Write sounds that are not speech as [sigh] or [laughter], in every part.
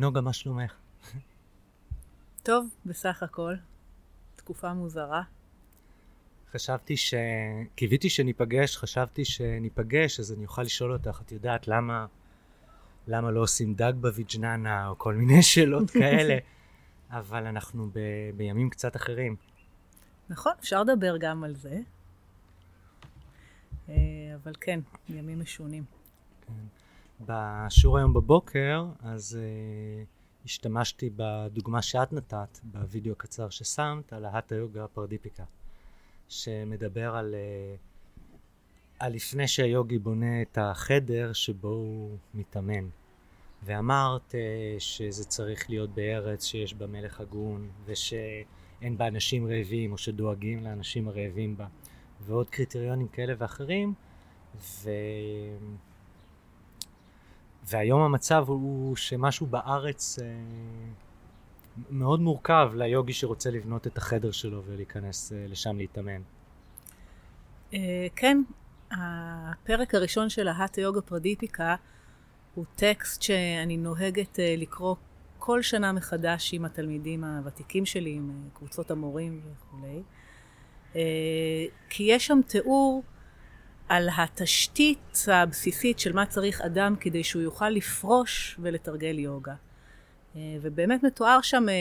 נוגה, מה שלומך? טוב, בסך הכל. תקופה מוזרה. חשבתי ש... קיוויתי שניפגש, חשבתי שניפגש, אז אני אוכל לשאול אותך, את יודעת למה, למה לא עושים דג בוויג'ננה, או כל מיני [laughs] שאלות כאלה, [laughs] אבל אנחנו ב... בימים קצת אחרים. נכון, אפשר לדבר גם על זה. אה, אבל כן, ימים משונים. כן. בשיעור היום בבוקר, אז uh, השתמשתי בדוגמה שאת נתת, בווידאו הקצר ששמת, על ההטה יוגה פרדיפיקה, שמדבר על, uh, על לפני שהיוגי בונה את החדר שבו הוא מתאמן. ואמרת uh, שזה צריך להיות בארץ שיש בה מלך הגון, ושאין בה אנשים רעבים, או שדואגים לאנשים הרעבים בה, ועוד קריטריונים כאלה ואחרים, ו... והיום המצב הוא שמשהו בארץ אה, מאוד מורכב ליוגי שרוצה לבנות את החדר שלו ולהיכנס אה, לשם להתאמן. אה, כן, הפרק הראשון של ההטה יוגה פרדיפיקה הוא טקסט שאני נוהגת אה, לקרוא כל שנה מחדש עם התלמידים הוותיקים שלי, עם אה, קבוצות המורים וכולי. אה, כי יש שם תיאור על התשתית הבסיסית של מה צריך אדם כדי שהוא יוכל לפרוש ולתרגל יוגה. אה, ובאמת מתואר שם אה,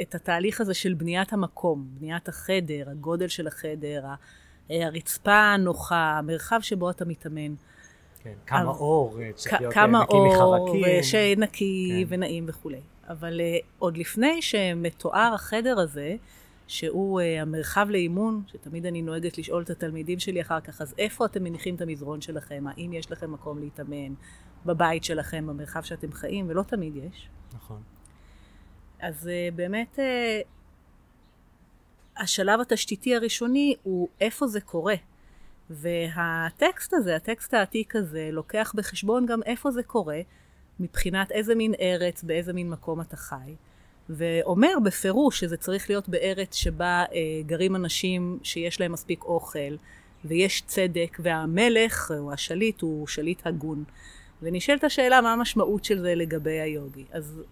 את התהליך הזה של בניית המקום, בניית החדר, הגודל של החדר, אה, הרצפה הנוחה, המרחב שבו אתה מתאמן. כן, כמה אבל, אור צריך להיות נקי מחרקים. כמה אור, שנקי כן. ונעים וכולי. אבל עוד לפני שמתואר החדר הזה, שהוא uh, המרחב לאימון, שתמיד אני נוהגת לשאול את התלמידים שלי אחר כך, אז איפה אתם מניחים את המזרון שלכם? האם יש לכם מקום להתאמן בבית שלכם, במרחב שאתם חיים? ולא תמיד יש. נכון. אז uh, באמת, uh, השלב התשתיתי הראשוני הוא איפה זה קורה. והטקסט הזה, הטקסט העתיק הזה, לוקח בחשבון גם איפה זה קורה, מבחינת איזה מין ארץ, באיזה מין מקום אתה חי. ואומר בפירוש שזה צריך להיות בארץ שבה אה, גרים אנשים שיש להם מספיק אוכל ויש צדק והמלך או השליט הוא שליט הגון. ונשאלת השאלה מה המשמעות של זה לגבי היוגי. אז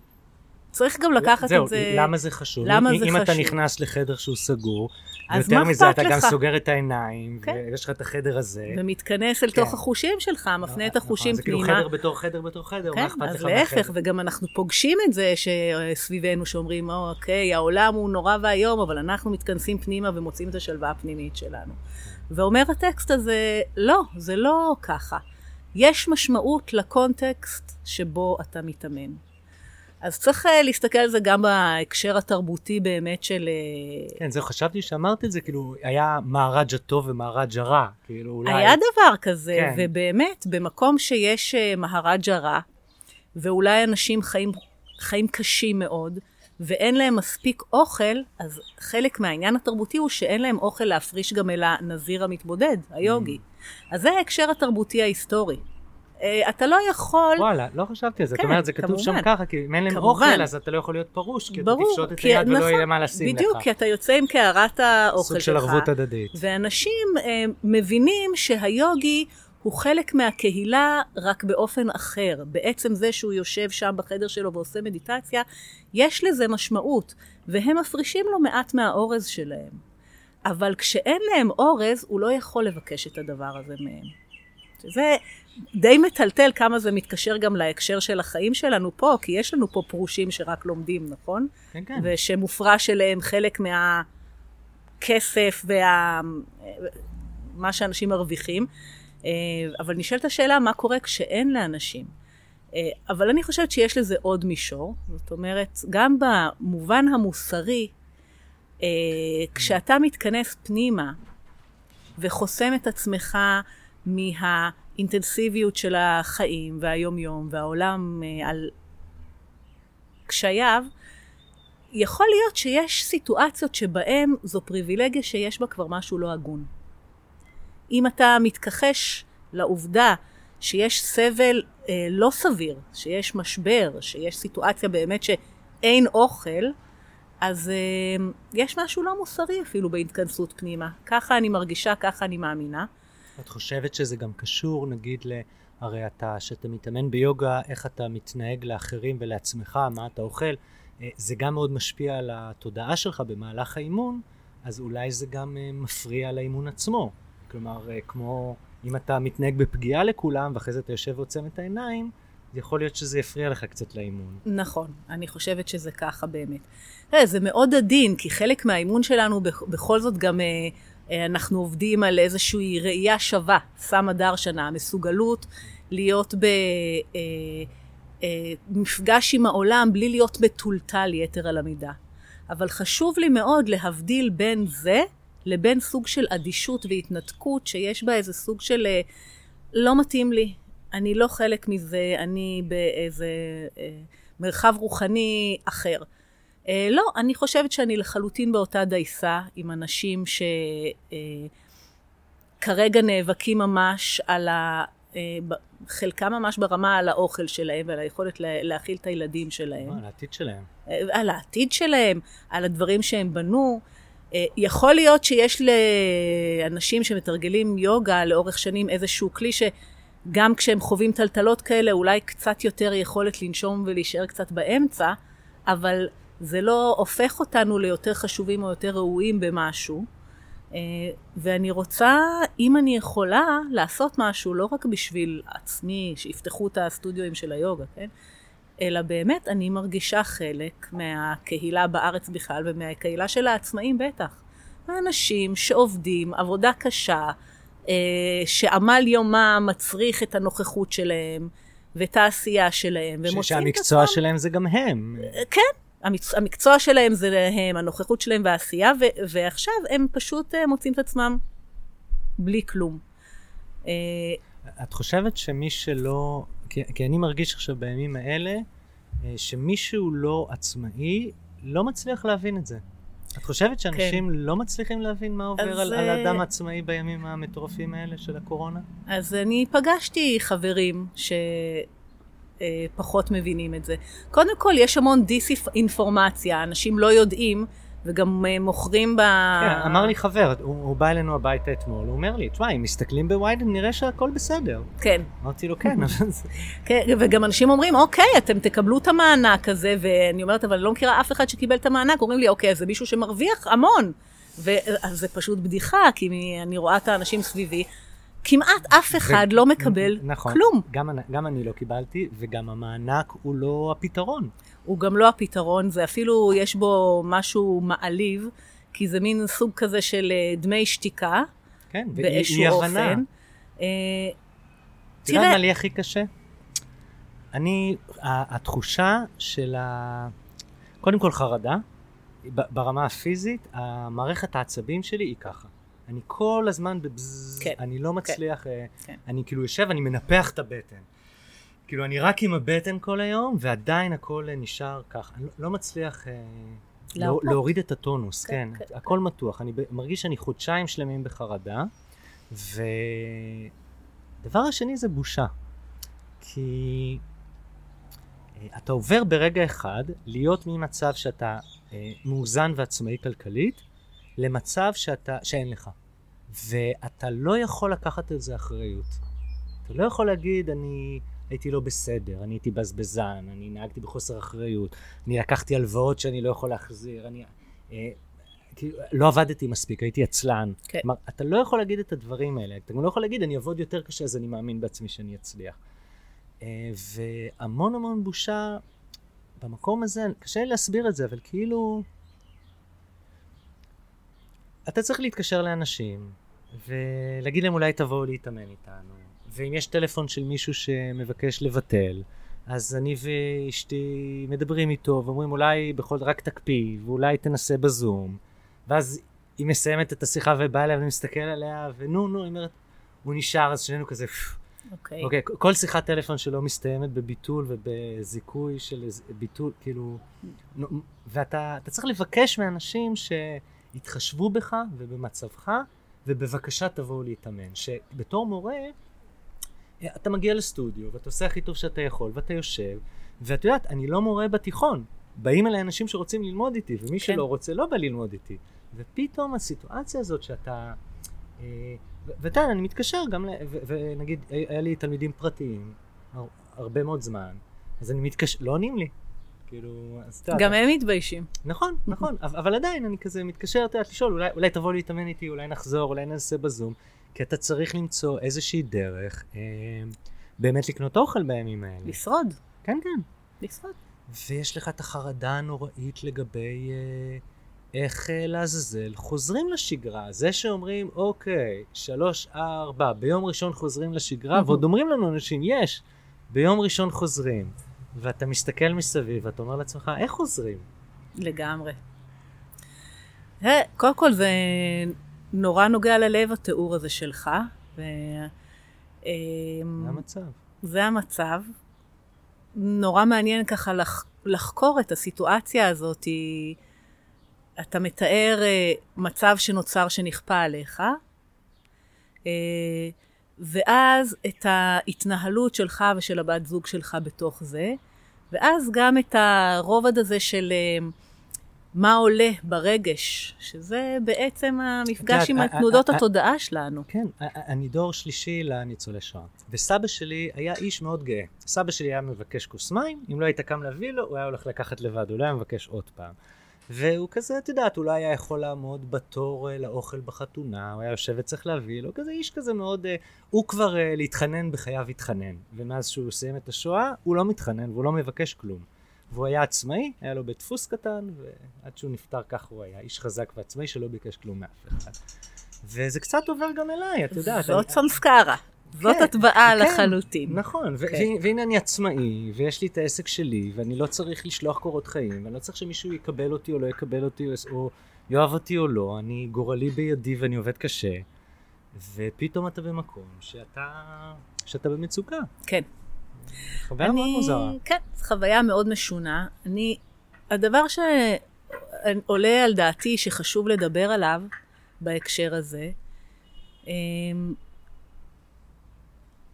צריך גם לקחת זהו, את זה... זהו, למה זה חשוב? למה אם, זה אם חשוב? אתה נכנס לחדר שהוא סגור, אז ויותר מזה אתה גם? סוגר את העיניים, כן. ויש לך את החדר הזה. ומתכנס אל כן. תוך החושים שלך, מפנה את נכון, החושים זה כאילו פנימה. חדר בתור חדר בתור חדר, מה כן, אכפת אז לך להפך, מהחדר? וגם אנחנו פוגשים את זה שסביבנו שאומרים, אוקיי, העולם הוא נורא ואיום, אבל אנחנו מתכנסים פנימה ומוצאים את השלווה הפנימית שלנו. ואומר הטקסט הזה, לא, זה לא ככה. יש משמעות לקונטקסט שבו אתה מתאמן. אז צריך אה, להסתכל על זה גם בהקשר התרבותי באמת של... אה, כן, זהו, חשבתי שאמרת את זה, כאילו, היה מהרג' הטוב ומהרג' הרע, כאילו, אולי... היה דבר כזה, כן. ובאמת, במקום שיש אה, מהרג'ה רע, ואולי אנשים חיים, חיים קשים מאוד, ואין להם מספיק אוכל, אז חלק מהעניין התרבותי הוא שאין להם אוכל להפריש גם אל הנזיר המתבודד, היוגי. Mm. אז זה ההקשר התרבותי ההיסטורי. אה, אתה לא יכול... וואלה, לא חשבתי על זה. כן, זאת אומרת, זה כתוב שם. ככה, כי אם אין להם. אוכל, אז אתה לא יכול להיות פרוש, כי אתה ברור, תפשוט את היד ולא נכון, יהיה מה לשים לך. בדיוק, כי אתה יוצא עם קערת האוכל סוג שלך. של ערבות הדדית. ואנשים אה, מבינים שהיוגי הוא חלק מהקהילה רק באופן אחר. בעצם זה שהוא יושב שם בחדר שלו ועושה מדיטציה, יש לזה משמעות, והם מפרישים לו מעט מהאורז שלהם. אבל כשאין להם אורז, הוא לא יכול לבקש את הדבר הזה מהם. שזה די מטלטל כמה זה מתקשר גם להקשר של החיים שלנו פה, כי יש לנו פה פרושים שרק לומדים, נכון? כן, כן. ושמופרש אליהם חלק מהכסף וה... מה שאנשים מרוויחים. אה, אבל נשאלת השאלה, מה קורה כשאין לאנשים? אה, אבל אני חושבת שיש לזה עוד מישור. זאת אומרת, גם במובן המוסרי, אה, כשאתה מתכנס פנימה וחוסם את עצמך מהאינטנסיביות של החיים והיומיום והעולם אה, על קשייו, יכול להיות שיש סיטואציות שבהן זו פריבילגיה שיש בה כבר משהו לא הגון. אם אתה מתכחש לעובדה שיש סבל אה, לא סביר, שיש משבר, שיש סיטואציה באמת שאין אוכל, אז אה, יש משהו לא מוסרי אפילו בהתכנסות פנימה. ככה אני מרגישה, ככה אני מאמינה. את חושבת שזה גם קשור, נגיד, הרי אתה, כשאתה מתאמן ביוגה, איך אתה מתנהג לאחרים ולעצמך, מה אתה אוכל, אה, זה גם מאוד משפיע על התודעה שלך במהלך האימון, אז אולי זה גם אה, מפריע לאימון עצמו. כלומר, אה, כמו אם אתה מתנהג בפגיעה לכולם, ואחרי זה אתה יושב ועוצם את העיניים, יכול להיות שזה יפריע לך קצת לאימון. נכון, אני חושבת שזה ככה באמת. תראה, זה מאוד עדין, כי חלק מהאימון שלנו בכל זאת גם אנחנו עובדים על איזושהי ראייה שווה, סם הדר שנה, מסוגלות להיות במפגש אה, עם העולם בלי להיות מטולטל יתר על המידה. אבל חשוב לי מאוד להבדיל בין זה לבין סוג של אדישות והתנתקות שיש בה איזה סוג של לא מתאים לי, אני לא חלק מזה, אני באיזה אה, מרחב רוחני אחר. אה, לא, אני חושבת שאני לחלוטין באותה דייסה עם אנשים שכרגע אה, נאבקים ממש על ה... אה, חלקם ממש ברמה על האוכל שלהם ועל היכולת לה, להאכיל את הילדים שלהם. על העתיד שלהם. על העתיד שלהם, על הדברים שהם בנו. יכול להיות שיש לאנשים שמתרגלים יוגה לאורך שנים איזשהו כלי ש... גם כשהם חווים טלטלות כאלה, אולי קצת יותר יכולת לנשום ולהישאר קצת באמצע, אבל זה לא הופך אותנו ליותר חשובים או יותר ראויים במשהו. אה, ואני רוצה, אם אני יכולה, לעשות משהו לא רק בשביל עצמי, שיפתחו את הסטודיואים של היוגה, כן? אלא באמת אני מרגישה חלק מהקהילה בארץ בכלל ומהקהילה של העצמאים בטח. האנשים שעובדים עבודה קשה, אה, שעמל יומם מצריך את הנוכחות שלהם ואת העשייה שלהם. שהמקצוע. שלהם זה גם הם. אה, כן, המקצוע, המקצוע שלהם זה הם, הנוכחות שלהם והעשייה, ו, ועכשיו הם פשוט אה, מוצאים את עצמם בלי כלום. את חושבת שמי שלא, כי, כי אני מרגיש עכשיו בימים האלה, שמי שהוא לא עצמאי, לא מצליח להבין את זה. את חושבת שאנשים כן. לא מצליחים להבין מה עובר על, על אדם עצמאי בימים המטורפים האלה של הקורונה? אז אני פגשתי חברים שפחות מבינים את זה. קודם כל, יש המון דיס-אינפורמציה, אנשים לא יודעים וגם uh, מוכרים ב... כן, אמר לי חבר, הוא, הוא בא אלינו הביתה אתמול, הוא אומר לי, תשמע, אם מסתכלים בוויידן נראה שהכל בסדר. כן. אמרתי לו, כן, אבל זה... [laughs] כן, וגם אנשים אומרים, אוקיי, אתם תקבלו את המענק הזה, ואני אומרת, אבל אני לא מכירה אף אחד שקיבל את המענק, אומרים לי, אוקיי, זה מישהו שמרוויח המון. וזה פשוט בדיחה, כי אני רואה את האנשים סביבי, כמעט אף אחד ו... לא מקבל נכון, כלום. גם, גם אני לא קיבלתי, וגם המענק הוא לא הפתרון. הוא גם לא הפתרון, זה אפילו, יש בו משהו מעליב, כי זה מין סוג כזה של אה, דמי שתיקה. כן, ואי הבנה. אה, אתה יודע מה לי הכי קשה? אני, התחושה של ה... קודם כל חרדה, ברמה הפיזית, המערכת העצבים שלי היא ככה. אני כל הזמן בבזז, כן, אני לא כן. מצליח, כן, uh, כן. אני כאילו יושב, אני מנפח את הבטן. כאילו אני רק עם הבטן כל היום, ועדיין הכל נשאר ככה. אני לא, לא מצליח uh, לא, להוריד את הטונוס, כן, כן, כן הכל כן. מתוח. אני מרגיש שאני חודשיים שלמים בחרדה, ודבר השני זה בושה. כי אתה עובר ברגע אחד להיות ממצב שאתה uh, מאוזן ועצמאי כלכלית, למצב שאתה, שאין לך. ואתה לא יכול לקחת על זה אחריות. אתה לא יכול להגיד, אני הייתי לא בסדר, אני הייתי בזבזן, אני נהגתי בחוסר אחריות, אני לקחתי הלוואות שאני לא יכול להחזיר, אני... אה, כאילו, לא עבדתי מספיק, הייתי עצלן. כן. כלומר, אתה לא יכול להגיד את הדברים האלה. אתה גם לא יכול להגיד, אני אעבוד יותר קשה, אז אני מאמין בעצמי שאני אצליח. אה, והמון המון בושה במקום הזה, קשה לי להסביר את זה, אבל כאילו... אתה צריך להתקשר לאנשים ולהגיד להם אולי תבואו להתאמן איתנו. ואם יש טלפון של מישהו שמבקש לבטל, אז אני ואשתי מדברים איתו ואומרים אולי בכל רק תקפיא ואולי תנסה בזום. ואז היא מסיימת את השיחה ובאה אליה ואני מסתכל עליה ונו נו, היא אומרת, הוא נשאר אז שנינו כזה אוקיי. Okay. אוקיי, okay, כל שיחת טלפון שלו מסתיימת בביטול ובזיכוי של ביטול, כאילו, ואתה צריך לבקש מאנשים ש... יתחשבו בך ובמצבך, ובבקשה תבואו להתאמן. שבתור מורה, אתה מגיע לסטודיו, ואתה עושה הכי טוב שאתה יכול, ואתה יושב, ואת יודעת, אני לא מורה בתיכון. באים אליי אנשים שרוצים ללמוד איתי, ומי כן. שלא רוצה לא בא ללמוד איתי. ופתאום הסיטואציה הזאת שאתה ואתה יודע, אני מתקשר גם, ל... ונגיד, היה לי תלמידים פרטיים הרבה מאוד זמן, אז אני מתקשר, לא עונים לי. כאילו, אז אתה גם הם מתביישים. נכון, נכון, [laughs] אבל עדיין אני כזה מתקשר, אתה יודע, לשאול, אולי, אולי תבוא להתאמן איתי, אולי נחזור, אולי נעשה בזום, כי אתה צריך למצוא איזושהי דרך אה, באמת לקנות אוכל בימים האלה. לשרוד. כן, כן. לשרוד. ויש לך את החרדה הנוראית לגבי אה, איך אה, לעזאזל חוזרים לשגרה. זה שאומרים, אוקיי, שלוש, ארבע, ביום ראשון חוזרים לשגרה, [laughs] ועוד אומרים לנו אנשים, יש, ביום ראשון חוזרים. ואתה מסתכל מסביב, ואתה אומר לעצמך, איך חוזרים? לגמרי. קודם כל זה נורא נוגע ללב התיאור הזה שלך. ו... אמ, זה המצב. זה המצב. נורא מעניין ככה לח... לחקור את הסיטואציה הזאת. אתה מתאר אה, מצב שנוצר שנכפה עליך, אה, ואז את ההתנהלות שלך ושל הבת זוג שלך בתוך זה, ואז גם את הרובד הזה של אה, מה עולה ברגש, שזה בעצם המפגש עם תנודות התודעה שלנו. כן, אני דור שלישי לניצולי שואה. וסבא שלי היה איש מאוד גאה. סבא שלי היה מבקש כוס מים, אם לא היית קם להביא לו, הוא היה הולך לקחת לבד, הוא לא היה מבקש עוד פעם. והוא כזה, את יודעת, הוא לא היה יכול לעמוד בתור uh, לאוכל בחתונה, הוא היה יושב וצריך להביא לו, כזה איש כזה מאוד, uh, הוא כבר uh, להתחנן בחייו התחנן. ומאז שהוא סיים את השואה, הוא לא מתחנן והוא לא מבקש כלום. והוא היה עצמאי, היה לו בית דפוס קטן, ועד שהוא נפטר כך הוא היה איש חזק ועצמאי שלא ביקש כלום מאף אחד. וזה קצת עובר גם אליי, את יודעת. זאת סמסקרה. זאת כן, הטבעה כן, לחלוטין. נכון, כן. והנה אני עצמאי, ויש לי את העסק שלי, ואני לא צריך לשלוח קורות חיים, ואני לא צריך שמישהו יקבל אותי או לא יקבל אותי, או יאהב אותי או לא, אני גורלי בידי ואני עובד קשה, ופתאום אתה במקום שאתה, שאתה במצוקה. כן. חוויה מאוד מוזרה. כן, חוויה מאוד משונה. אני, הדבר שעולה על דעתי שחשוב לדבר עליו בהקשר הזה, אמ,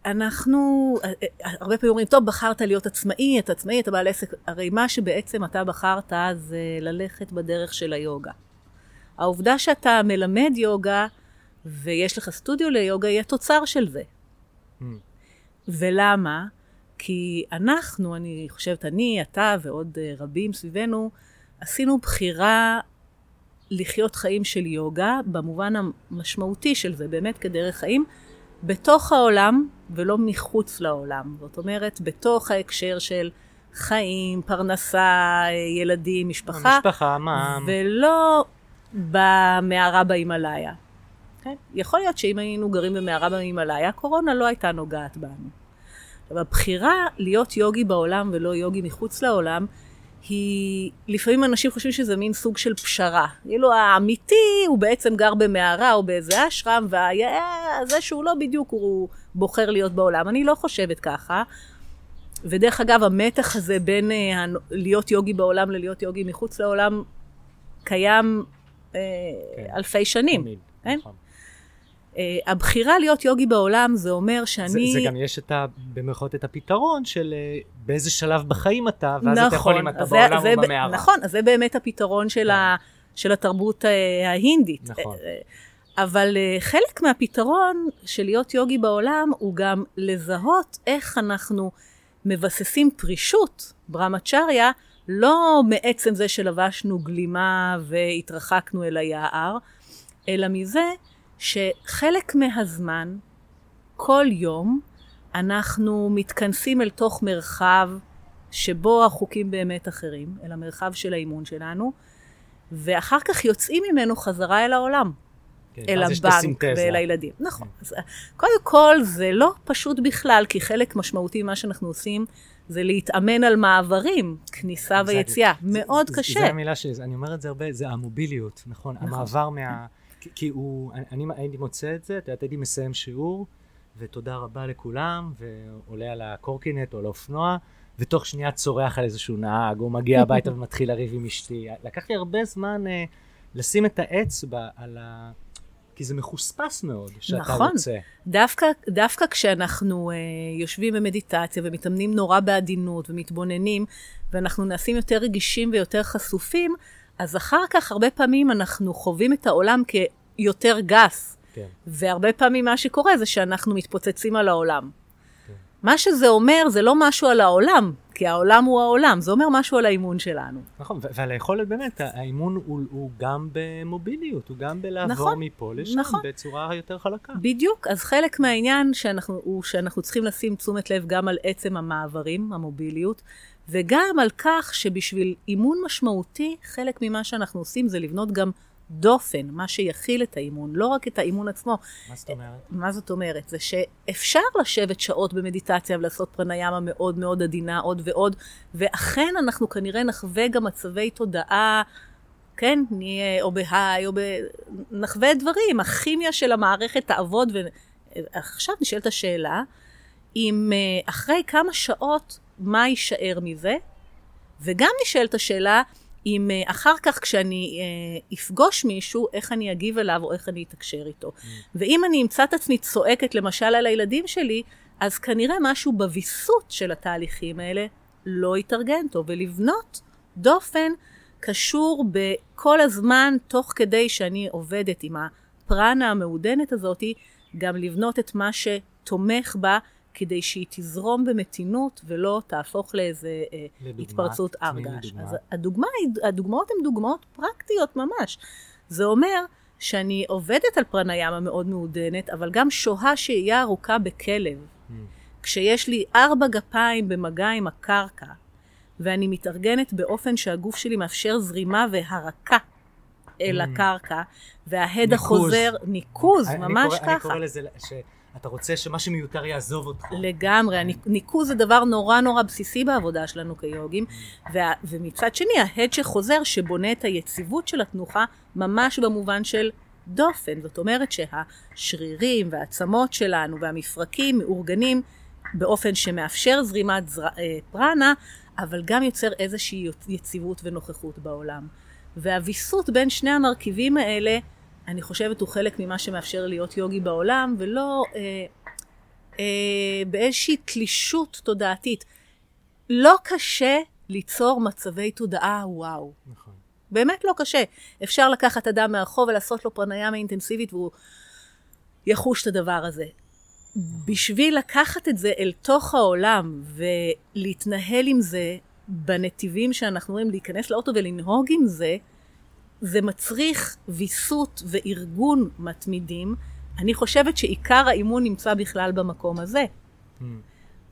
אנחנו, אה, אה, הרבה פעמים אומרים, טוב, בחרת להיות עצמאי, אתה עצמאי, אתה בעל עסק, הרי מה שבעצם אתה בחרת זה ללכת בדרך של היוגה. העובדה שאתה מלמד יוגה ויש לך סטודיו ליוגה היא התוצר של זה. Mm. ולמה? כי אנחנו, אני חושבת, אני, אתה ועוד אה, רבים סביבנו, עשינו בחירה לחיות חיים של יוגה, במובן המשמעותי של זה, באמת כדרך חיים, בתוך העולם ולא מחוץ לעולם. זאת אומרת, בתוך ההקשר של חיים, פרנסה, ילדים, משפחה. משפחה, מע"מ. ולא במערה בהימאליה. כן? יכול להיות שאם היינו גרים במערה בהימאליה, קורונה לא הייתה נוגעת בנו. אבל הבחירה להיות יוגי בעולם ולא יוגי מחוץ לעולם, היא, לפעמים אנשים חושבים שזה מין סוג של פשרה. כאילו האמיתי הוא בעצם גר במערה או באיזה אשרם, וזה שהוא לא בדיוק, הוא בוחר להיות בעולם. אני לא חושבת ככה. ודרך אגב, המתח הזה בין uh, להיות יוגי בעולם ללהיות יוגי מחוץ לעולם, קיים uh, כן. אלפי שנים. תמיד, כן? נכון. Uh, הבחירה להיות יוגי בעולם זה אומר שאני... זה, זה גם יש את ה... במירכאות את הפתרון של uh, באיזה שלב בחיים אתה, ואז נכון, אתה יכול אם אתה בעולם זה, או במערה. נכון, אז זה באמת הפתרון של, ה, כן. של התרבות uh, ההינדית. נכון. אבל uh, חלק מהפתרון של להיות יוגי בעולם הוא גם לזהות איך אנחנו מבססים פרישות, ברמצ'ריה, לא מעצם זה שלבשנו גלימה והתרחקנו אל היער, אלא מזה שחלק מהזמן, כל יום, אנחנו מתכנסים אל תוך מרחב שבו החוקים באמת אחרים, אל המרחב של האימון שלנו, ואחר כך יוצאים ממנו חזרה אל העולם. כן, אל הבנק ואל הילדים. נכון. כן. אז קודם כל, זה לא פשוט בכלל, כי חלק משמעותי ממה שאנחנו עושים זה להתאמן על מעברים, כניסה ויציאה. זה, מאוד זה, קשה. זה המילה שאני אומר את זה הרבה, זה המוביליות, נכון? נכון. המעבר מה... כי, הוא, אני, הייתי מוצא את זה, את יודעת, הייתי מסיים שיעור, ותודה רבה לכולם, ועולה על הקורקינט או על האופנוע, ותוך שנייה צורח על איזשהו נהג, או מגיע הביתה [laughs] ומתחיל לריב עם אשתי. לקח לי הרבה זמן אה, לשים את האצבע על ה... כי זה מחוספס מאוד שאתה נכון. רוצה. דווקא, דווקא כשאנחנו אה, יושבים במדיטציה ומתאמנים נורא בעדינות ומתבוננים, ואנחנו נעשים יותר רגישים ויותר חשופים, אז אחר כך הרבה פעמים אנחנו חווים את העולם כיותר גס. כן. והרבה פעמים מה שקורה זה שאנחנו מתפוצצים על העולם. כן. מה שזה אומר, זה לא משהו על העולם, כי העולם הוא העולם, זה אומר משהו על האימון שלנו. נכון, ועל היכולת באמת, האימון הוא, הוא גם במוביליות, הוא גם בלעבור נכון, מפה לשם נכון. בצורה יותר חלקה. בדיוק, אז חלק מהעניין שאנחנו, הוא שאנחנו צריכים לשים תשומת לב גם על עצם המעברים, המוביליות, וגם על כך שבשביל אימון משמעותי, חלק ממה שאנחנו עושים זה לבנות גם דופן, מה שיכיל את האימון, לא רק את האימון עצמו. מה זאת אומרת? מה זאת אומרת? זה שאפשר לשבת שעות במדיטציה ולעשות פרניאמה מאוד מאוד עדינה עוד ועוד, ואכן אנחנו כנראה נחווה גם מצבי תודעה, כן, נהיה או בהיי או ב... נחווה דברים, הכימיה של המערכת תעבוד, ועכשיו נשאלת השאלה, אם אה, אחרי כמה שעות, מה יישאר מזה? וגם נשאלת השאלה, אם אה, אחר כך כשאני אה, אפגוש מישהו, איך אני אגיב אליו או איך אני אתקשר איתו. Mm. ואם אני אמצא את עצמי צועקת למשל על הילדים שלי, אז כנראה משהו בוויסות של התהליכים האלה לא יתארגן טוב. ולבנות דופן קשור בכל הזמן, תוך כדי שאני עובדת עם הפרנה המעודנת הזאתי, גם לבנות את מה שתומך בה, כדי שהיא תזרום במתינות ולא תהפוך לאיזה אה, לדוגמה, התפרצות הר געש. דוגמה. אז הדוגמה, הדוגמאות הן דוגמאות פרקטיות ממש. זה אומר שאני עובדת על פרניאמה מאוד מעודנת, אבל גם שוהה שהייה ארוכה בכלב. Mm. כשיש לי ארבע גפיים במגע עם הקרקע, ואני מתארגנת באופן שהגוף שלי מאפשר זרימה והרקה אל Mm. הקרקע, וההד ניקוז. החוזר, ניקוז, ממש אני קורא, אני ככה. קורא לזה שאתה רוצה שמה שמיותר יעזוב אותך. לגמרי, הניק- ניקוז זה דבר נורא נורא בסיסי בעבודה שלנו כיוגים, וה, ומצד שני ההד שחוזר שבונה את היציבות של התנוחה ממש במובן של דופן, זאת אומרת שהשרירים והעצמות שלנו והמפרקים מאורגנים באופן שמאפשר זרימת זר, אה, פרנה, אבל גם יוצר איזושהי יציבות ונוכחות בעולם. והוויסות בין שני המרכיבים האלה, אני חושבת הוא חלק ממה שמאפשר להיות יוגי בעולם, ולא אה, אה, באיזושהי תלישות תודעתית. לא קשה ליצור מצבי תודעה וואו. נכון. באמת לא קשה. אפשר לקחת אדם מהרחוב ולעשות לו פרניאמה אינטנסיבית והוא יחוש את הדבר הזה. בשביל לקחת את זה אל תוך העולם ולהתנהל עם זה בנתיבים שאנחנו רואים, להיכנס לאוטו ולנהוג עם זה, זה מצריך ויסות וארגון מתמידים. אני חושבת שעיקר האימון נמצא בכלל במקום הזה. Mm.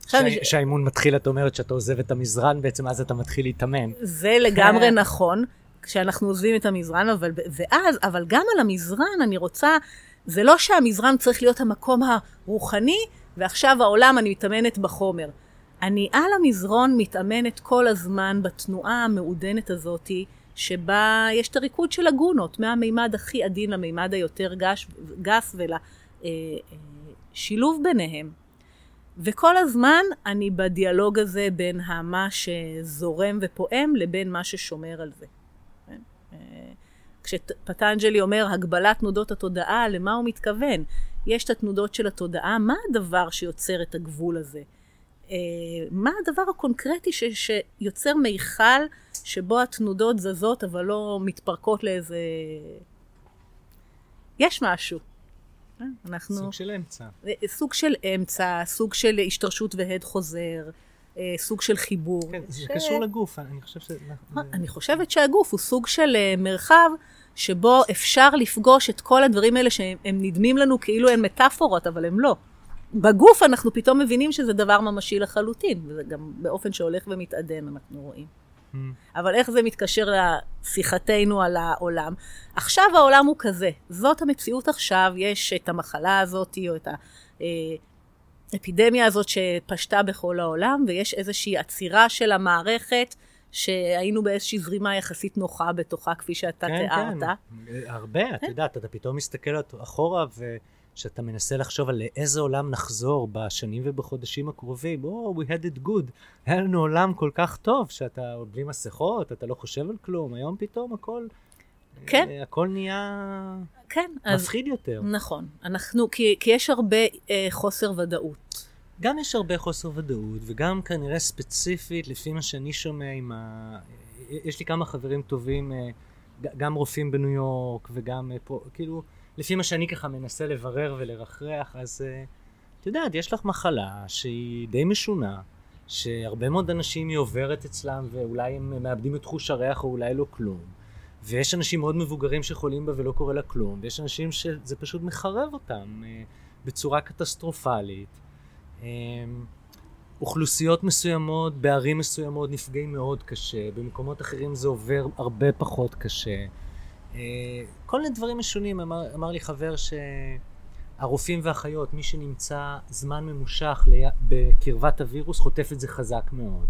עכשיו שה- יש- שהאימון מתחיל, את אומרת שאתה עוזב את המזרן, בעצם אז אתה מתחיל להתאמן. זה לגמרי [laughs] נכון, כשאנחנו עוזבים את המזרן, אבל, ואז, אבל גם על המזרן אני רוצה, זה לא שהמזרן צריך להיות המקום הרוחני, ועכשיו העולם אני מתאמנת בחומר. אני על המזרון מתאמנת כל הזמן בתנועה המעודנת הזאתי, שבה יש את הריקוד של הגונות, מהמימד הכי עדין למימד היותר גש, גס ולשילוב ביניהם. וכל הזמן אני בדיאלוג הזה בין מה שזורם ופועם לבין מה ששומר על זה. כן? אה, כשפטנג'לי אומר הגבלת תנודות התודעה, למה הוא מתכוון? יש את התנודות של התודעה, מה הדבר שיוצר את הגבול הזה? אה, מה הדבר הקונקרטי ש, שיוצר מיכל שבו התנודות זזות אבל לא מתפרקות לאיזה... יש משהו. אה, אנחנו... סוג של אמצע. סוג של אמצע, סוג של השתרשות והד חוזר, אה, סוג של חיבור. כן, זה ש- קשור לגוף, אני חושב ש... אני חושבת שהגוף הוא סוג של אה, מרחב שבו אפשר לפגוש את כל הדברים האלה שהם הם נדמים לנו כאילו הם מטאפורות, אבל הם לא. בגוף אנחנו פתאום מבינים שזה דבר ממשי לחלוטין, וזה גם באופן שהולך ומתעדן אנחנו רואים. Mm. אבל איך זה מתקשר לשיחתנו על העולם? עכשיו העולם הוא כזה, זאת המציאות עכשיו, יש את המחלה הזאת, או את האפידמיה הזאת שפשטה בכל העולם, ויש איזושהי עצירה של המערכת, שהיינו באיזושהי זרימה יחסית נוחה בתוכה, כפי שאתה כן, תיארת. כן, הרבה, את יודעת, אתה פתאום מסתכל אחורה, וכשאתה מנסה לחשוב על לאיזה עולם נחזור בשנים ובחודשים הקרובים, או, oh, we had it good, היה לנו עולם כל כך טוב, שאתה בלי מסכות, אתה לא חושב על כלום, היום פתאום הכל, כן. אה, הכל נהיה כן, אז מפחיד יותר. נכון. אנחנו, כי, כי יש הרבה אה, חוסר ודאות. גם יש הרבה חוסר ודאות, וגם כנראה ספציפית, לפי מה שאני שומע עם ה... יש לי כמה חברים טובים, אה, גם רופאים בניו יורק, וגם אה, פה, כאילו, לפי מה שאני ככה מנסה לברר ולרחרח, אז אה, את יודעת, יש לך מחלה שהיא די משונה, שהרבה מאוד אנשים היא עוברת אצלם ואולי הם מאבדים את חוש הריח או אולי לא כלום. ויש אנשים מאוד מבוגרים שחולים בה ולא קורה לה כלום, ויש אנשים שזה פשוט מחרב אותם אה, בצורה קטסטרופלית. אה, אוכלוסיות מסוימות בערים מסוימות נפגעים מאוד קשה, במקומות אחרים זה עובר הרבה פחות קשה. אה, כל מיני דברים משונים, אמר, אמר לי חבר שהרופאים והאחיות, מי שנמצא זמן ממושך לי, בקרבת הווירוס חוטף את זה חזק מאוד.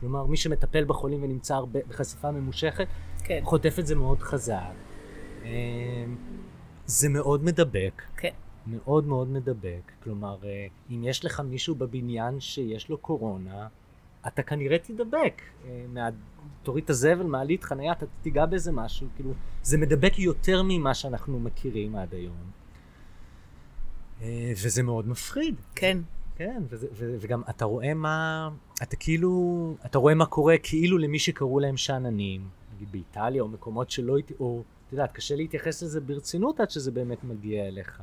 כלומר, מי שמטפל בחולים ונמצא הרבה, בחשיפה ממושכת, כן. חוטף את זה מאוד חזק. אה, זה מאוד מדבק. כן. מאוד מאוד מדבק. כלומר, אה, אם יש לך מישהו בבניין שיש לו קורונה, אתה כנראה תדבק. מה... תוריד את הזבל, מעלית, חניה, אתה תיגע באיזה משהו. כאילו, זה מדבק יותר ממה שאנחנו מכירים עד היום. אה, וזה מאוד מפחיד. כן. כן, וזה, ו, וגם אתה רואה מה, אתה כאילו, אתה רואה מה קורה כאילו למי שקראו להם שאננים, נגיד באיטליה או מקומות שלא, או, את יודעת, קשה להתייחס לזה ברצינות עד שזה באמת מגיע אליך.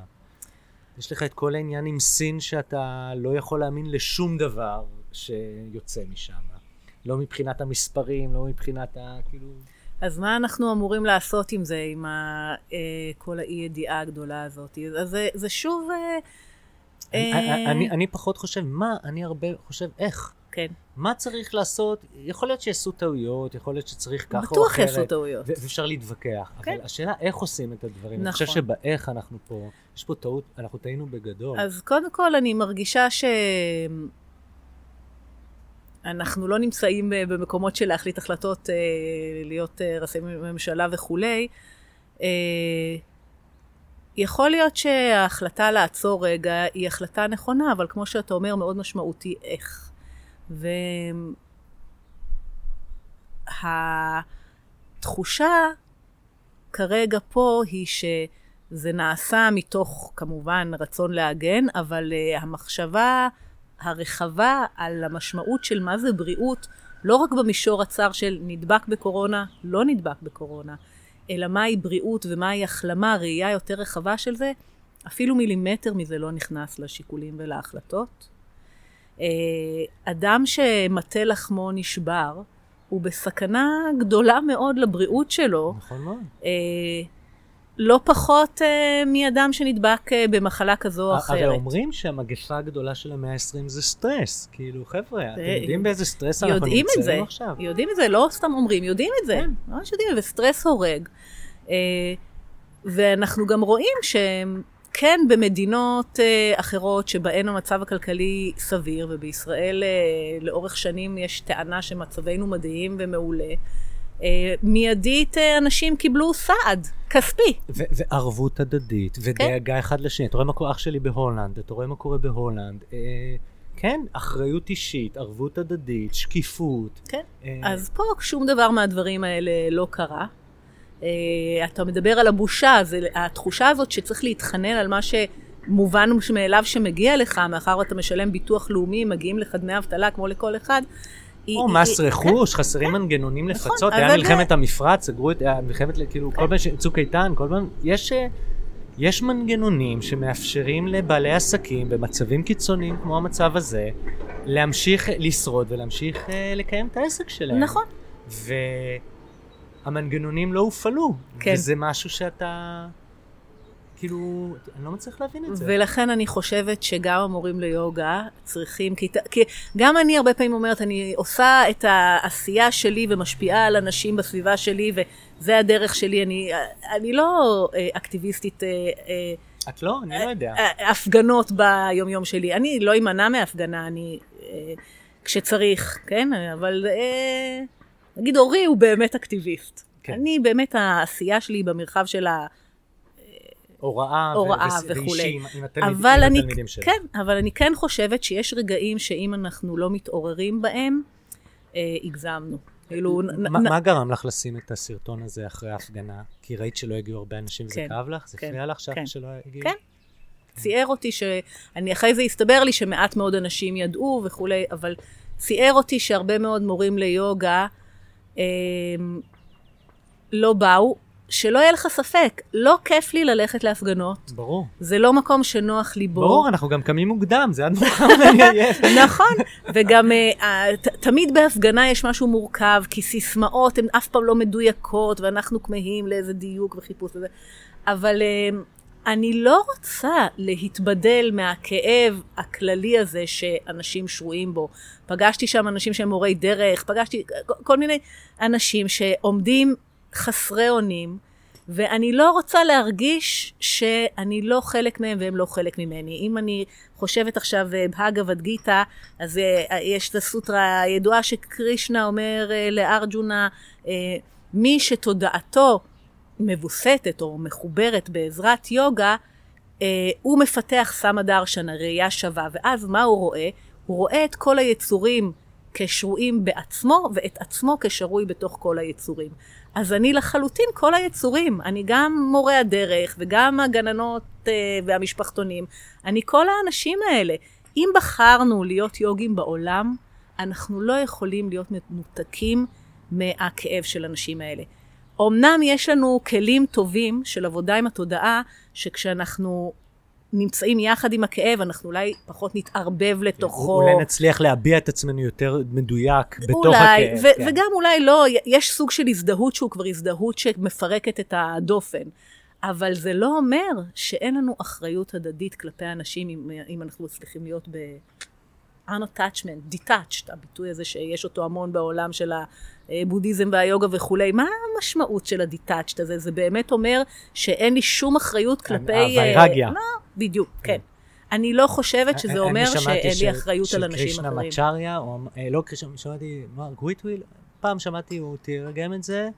יש לך את כל העניין עם סין שאתה לא יכול להאמין לשום דבר שיוצא משם. לא מבחינת המספרים, לא מבחינת ה... כאילו... אז מה אנחנו אמורים לעשות עם זה, עם ה, אה, כל האי ידיעה הגדולה הזאת? אז זה, זה שוב... אה, אני, אה, אני, אני פחות חושב מה, אני הרבה חושב איך. כן. מה צריך לעשות? יכול להיות שיעשו טעויות, יכול להיות שצריך ככה או בטוח אחרת. יעשו טעויות. ואפשר להתווכח. כן. אבל השאלה איך עושים את הדברים. אני נכון. חושב שבאיך אנחנו פה, יש פה טעות, אנחנו טעינו בגדול. אז קודם כל אני מרגישה ש... אנחנו לא נמצאים ב- במקומות של להחליט החלטות, אה, להיות אה, ראשי ממשלה וכולי. אה, יכול להיות שההחלטה לעצור רגע היא החלטה נכונה, אבל כמו שאתה אומר, מאוד משמעותי איך. והתחושה כרגע פה היא שזה נעשה מתוך כמובן רצון להגן, אבל המחשבה הרחבה על המשמעות של מה זה בריאות, לא רק במישור הצר של נדבק בקורונה, לא נדבק בקורונה, אלא מהי בריאות ומהי החלמה, ראייה יותר רחבה של זה, אפילו מילימטר מזה לא נכנס לשיקולים ולהחלטות. אה, אדם שמטה לחמו נשבר, הוא בסכנה גדולה מאוד לבריאות שלו. נכון מאוד. לא פחות אה, מאדם שנדבק אה, במחלה כזו או אחרת. הרי אומרים שהמגפה הגדולה של המאה ה-20 זה סטרס. כאילו, חבר'ה, אתם יודעים באיזה סטרס אנחנו נמצאים עכשיו? יודעים את זה, לא סתם אומרים, יודעים את זה, כן. ממש יודעים, וסטרס הורג. אה, ואנחנו גם רואים שכן, במדינות אה, אחרות שבהן המצב הכלכלי סביר, ובישראל אה, לאורך שנים יש טענה שמצבנו מדהים ומעולה, מיידית אה, אנשים קיבלו סעד כספי. ו- וערבות הדדית, כן. ודאגה אחד לשני. אתה רואה מה קורה, אח שלי בהולנד, אתה רואה מה קורה בהולנד. אה, כן, אחריות אישית, ערבות הדדית, שקיפות. כן. אה, אז פה שום דבר מהדברים האלה לא קרה. Uh, אתה מדבר על הבושה, זה, התחושה הזאת שצריך להתחנן על מה שמובן מאליו שמגיע לך, מאחר ואתה משלם ביטוח לאומי, מגיעים לך דמי אבטלה כמו לכל אחד. או מס רכוש, חסרים מנגנונים נכון, לפצות, היה מלחמת המפרץ, סגרו את, מלחמת, כאילו, כל פעם, צוק איתן, כל פעם, יש, אה, יש מנגנונים שמאפשרים לבעלי עסקים במצבים קיצוניים כמו המצב הזה, להמשיך לשרוד ולהמשיך אה, לקיים את העסק שלהם. נכון. והמנגנונים לא הופעלו. כן. וזה משהו שאתה, כאילו, אני לא מצליח להבין את זה. ולכן אני חושבת שגם המורים ליוגה צריכים, כי, כי גם אני הרבה פעמים אומרת, אני עושה את העשייה שלי ומשפיעה על אנשים בסביבה שלי, וזה הדרך שלי, אני, אני לא אה, אקטיביסטית אה, אה, את לא? אני לא יודע. הפגנות ביומיום שלי. אני לא אמנע מהפגנה, אני... כשצריך, כן? אבל נגיד אורי הוא באמת אקטיביסט. כן. אני באמת, העשייה שלי במרחב של ה... הוראה, ו- הוראה וס- וכולי. עם- עם התלמיד- אבל עם אני, שלנו. כן, אבל אני כן חושבת שיש רגעים שאם אנחנו לא מתעוררים בהם, אה, הגזמנו. כאילו, מה נ- מה גרם לך לשים את הסרטון הזה אחרי ההפגנה? כי ראית שלא הגיעו הרבה אנשים וזה כן, כאב לך? זה כן, הפריע לך שאף- כן. שלא הגיעו? כן. ציער אותי שאני, אחרי זה הסתבר לי שמעט מאוד אנשים ידעו וכולי, אבל ציער אותי שהרבה מאוד מורים ליוגה אה, לא באו, שלא יהיה לך ספק, לא כיף לי ללכת להפגנות. ברור. זה לא מקום שנוח לי בו. ברור, אנחנו גם קמים מוקדם, זה עד מאוחר ואני [laughs] נכון, וגם uh, ת, תמיד בהפגנה יש משהו מורכב, כי סיסמאות הן אף פעם לא מדויקות, ואנחנו כמהים לאיזה דיוק וחיפוש וזה. אבל uh, אני לא רוצה להתבדל מהכאב הכללי הזה שאנשים שרויים בו. פגשתי שם אנשים שהם מורי דרך, פגשתי כל מיני אנשים שעומדים חסרי אונים, ואני לא רוצה להרגיש שאני לא חלק מהם והם לא חלק ממני. אם אני חושבת עכשיו בהגבד גיתא, אז uh, יש את הסוטרה הידועה שקרישנה אומר uh, לארג'ונה, מי שתודעתו מבוסתת או מחוברת בעזרת יוגה, הוא מפתח סמה דרשנה, ראייה שווה, ואז מה הוא רואה? הוא רואה את כל היצורים כשרויים בעצמו, ואת עצמו כשרוי בתוך כל היצורים. אז אני לחלוטין כל היצורים, אני גם מורי הדרך וגם הגננות uh, והמשפחתונים, אני כל האנשים האלה. אם בחרנו להיות יוגים בעולם, אנחנו לא יכולים להיות מנותקים מהכאב של הנשים האלה. אמנם יש לנו כלים טובים של עבודה עם התודעה, שכשאנחנו נמצאים יחד עם הכאב, אנחנו אולי פחות נתערבב לתוכו. אולי נצליח להביע את עצמנו יותר מדויק בתוך אולי, הכאב. ו- כן. וגם אולי לא, יש סוג של הזדהות שהוא כבר הזדהות שמפרקת את הדופן. אבל זה לא אומר שאין לנו אחריות הדדית כלפי אנשים אם, אם אנחנו מצליחים להיות ב... unattachment, detached, הביטוי הזה שיש אותו המון בעולם של הבודהיזם והיוגה וכולי. מה המשמעות של ה-detached הזה? זה באמת אומר שאין לי שום אחריות כלפי... הוויירגיה. אה, לא, בדיוק, כן. כן. אני לא חושבת שזה אומר שאין לי אחריות על אנשים אחרים. של קרישנה מצ'ריה, או אה, לא קרישנה, שמעתי, מה, גוויטוויל? פעם שמעתי, הוא תרגם את זה,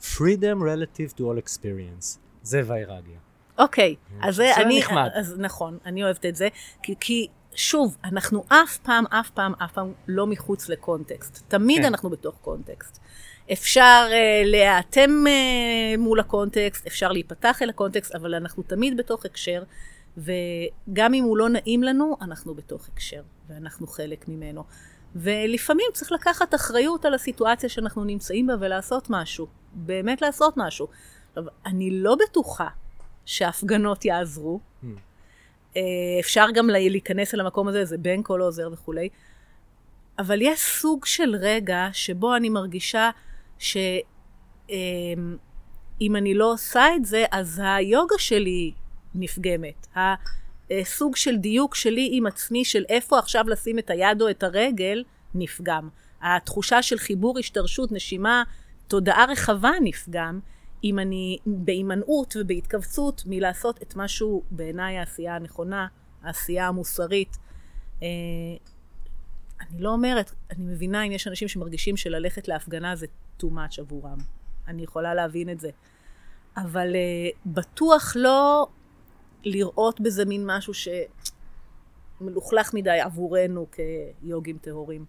freedom relative to all experience. זה ויירגיה. אוקיי, אז זה אני, נחמד. אז נכון, אני אוהבת את זה, כי שוב, אנחנו אף פעם, אף פעם, אף פעם לא מחוץ לקונטקסט. תמיד כן. אנחנו בתוך קונטקסט. אפשר uh, להיאטם uh, מול הקונטקסט, אפשר להיפתח אל הקונטקסט, אבל אנחנו תמיד בתוך הקשר, וגם אם הוא לא נעים לנו, אנחנו בתוך הקשר, ואנחנו חלק ממנו. ולפעמים צריך לקחת אחריות על הסיטואציה שאנחנו נמצאים בה ולעשות משהו, באמת לעשות משהו. עכשיו, אני לא בטוחה שהפגנות יעזרו. Mm. אפשר גם להיכנס אל המקום הזה, זה בין כל העוזר וכולי. אבל יש סוג של רגע שבו אני מרגישה שאם אני לא עושה את זה, אז היוגה שלי נפגמת. הסוג של דיוק שלי עם עצמי, של איפה עכשיו לשים את היד או את הרגל, נפגם. התחושה של חיבור, השתרשות, נשימה, תודעה רחבה נפגם. אם אני בהימנעות ובהתכווצות מלעשות את משהו בעיניי העשייה הנכונה, העשייה המוסרית. אה, אני לא אומרת, אני מבינה אם יש אנשים שמרגישים שללכת להפגנה זה too much עבורם. אני יכולה להבין את זה. אבל uh, בטוח לא לראות בזה מין משהו שמלוכלך מדי עבורנו כיוגים טהורים.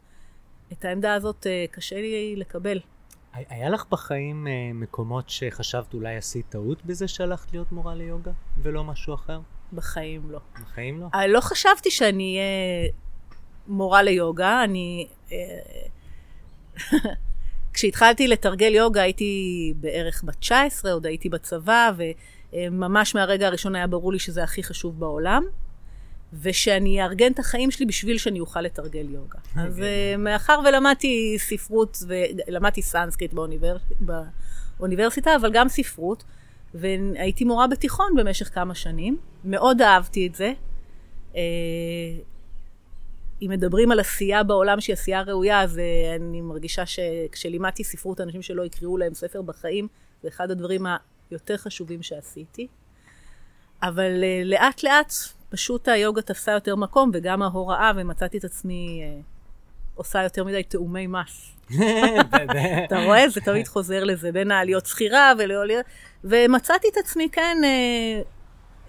את העמדה הזאת uh, קשה לי לקבל. היה לך בחיים uh, מקומות שחשבת אולי עשית טעות בזה שהלכת להיות מורה ליוגה ולא משהו אחר? בחיים לא. בחיים לא? לא חשבתי שאני אהיה מורה ליוגה, אני... [laughs] כשהתחלתי לתרגל יוגה הייתי בערך בת 19, עוד הייתי בצבא, וממש מהרגע הראשון היה ברור לי שזה הכי חשוב בעולם. ושאני אארגן את החיים שלי בשביל שאני אוכל לתרגל יוגה. אז uh, מאחר ולמדתי ספרות, ולמדתי סנסקריט באוניבר... באוניברסיטה, אבל גם ספרות, והייתי מורה בתיכון במשך כמה שנים, מאוד אהבתי את זה. Uh, אם מדברים על עשייה בעולם שהיא עשייה ראויה, אז uh, אני מרגישה שכשלימדתי ספרות, אנשים שלא יקראו להם ספר בחיים, זה אחד הדברים היותר חשובים שעשיתי. אבל לאט לאט פשוט היוגה תפסה יותר מקום, וגם ההוראה, ומצאתי את עצמי אה, עושה יותר מדי תאומי מס. [laughs] אתה רואה? זה תמיד חוזר לזה, בין העליות שכירה ולעליות... ומצאתי את עצמי, כן, אה,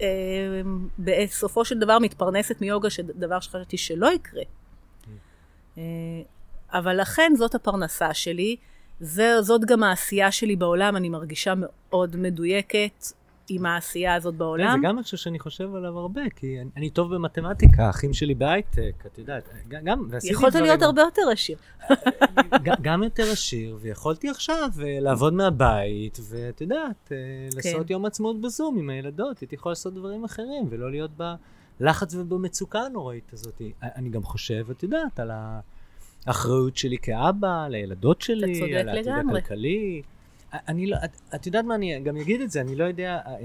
אה, בסופו של דבר מתפרנסת מיוגה, דבר שחשבתי שלא יקרה. אה, אבל לכן זאת הפרנסה שלי, זה, זאת גם העשייה שלי בעולם, אני מרגישה מאוד מדויקת, עם העשייה הזאת בעולם. כן, זה גם משהו שאני חושב עליו הרבה, כי אני, אני טוב במתמטיקה, האחים שלי בהייטק, את יודעת, גם, ועשיתי יכולת דברים- להיות הרבה יותר עשיר. גם, גם יותר עשיר, ויכולתי עכשיו אה, לעבוד מהבית, ואת יודעת, אה, לעשות יום עצמאות בזום עם הילדות, הייתי יכול לעשות דברים אחרים, ולא להיות בלחץ ובמצוקה הנוראית הזאת. אני גם חושב, את יודעת, על האחריות שלי כאבא, לילדות שלי, על העתיד. הכלכלי. אני לא, את, את יודעת מה, אני גם אגיד את זה, אני לא יודע, אה,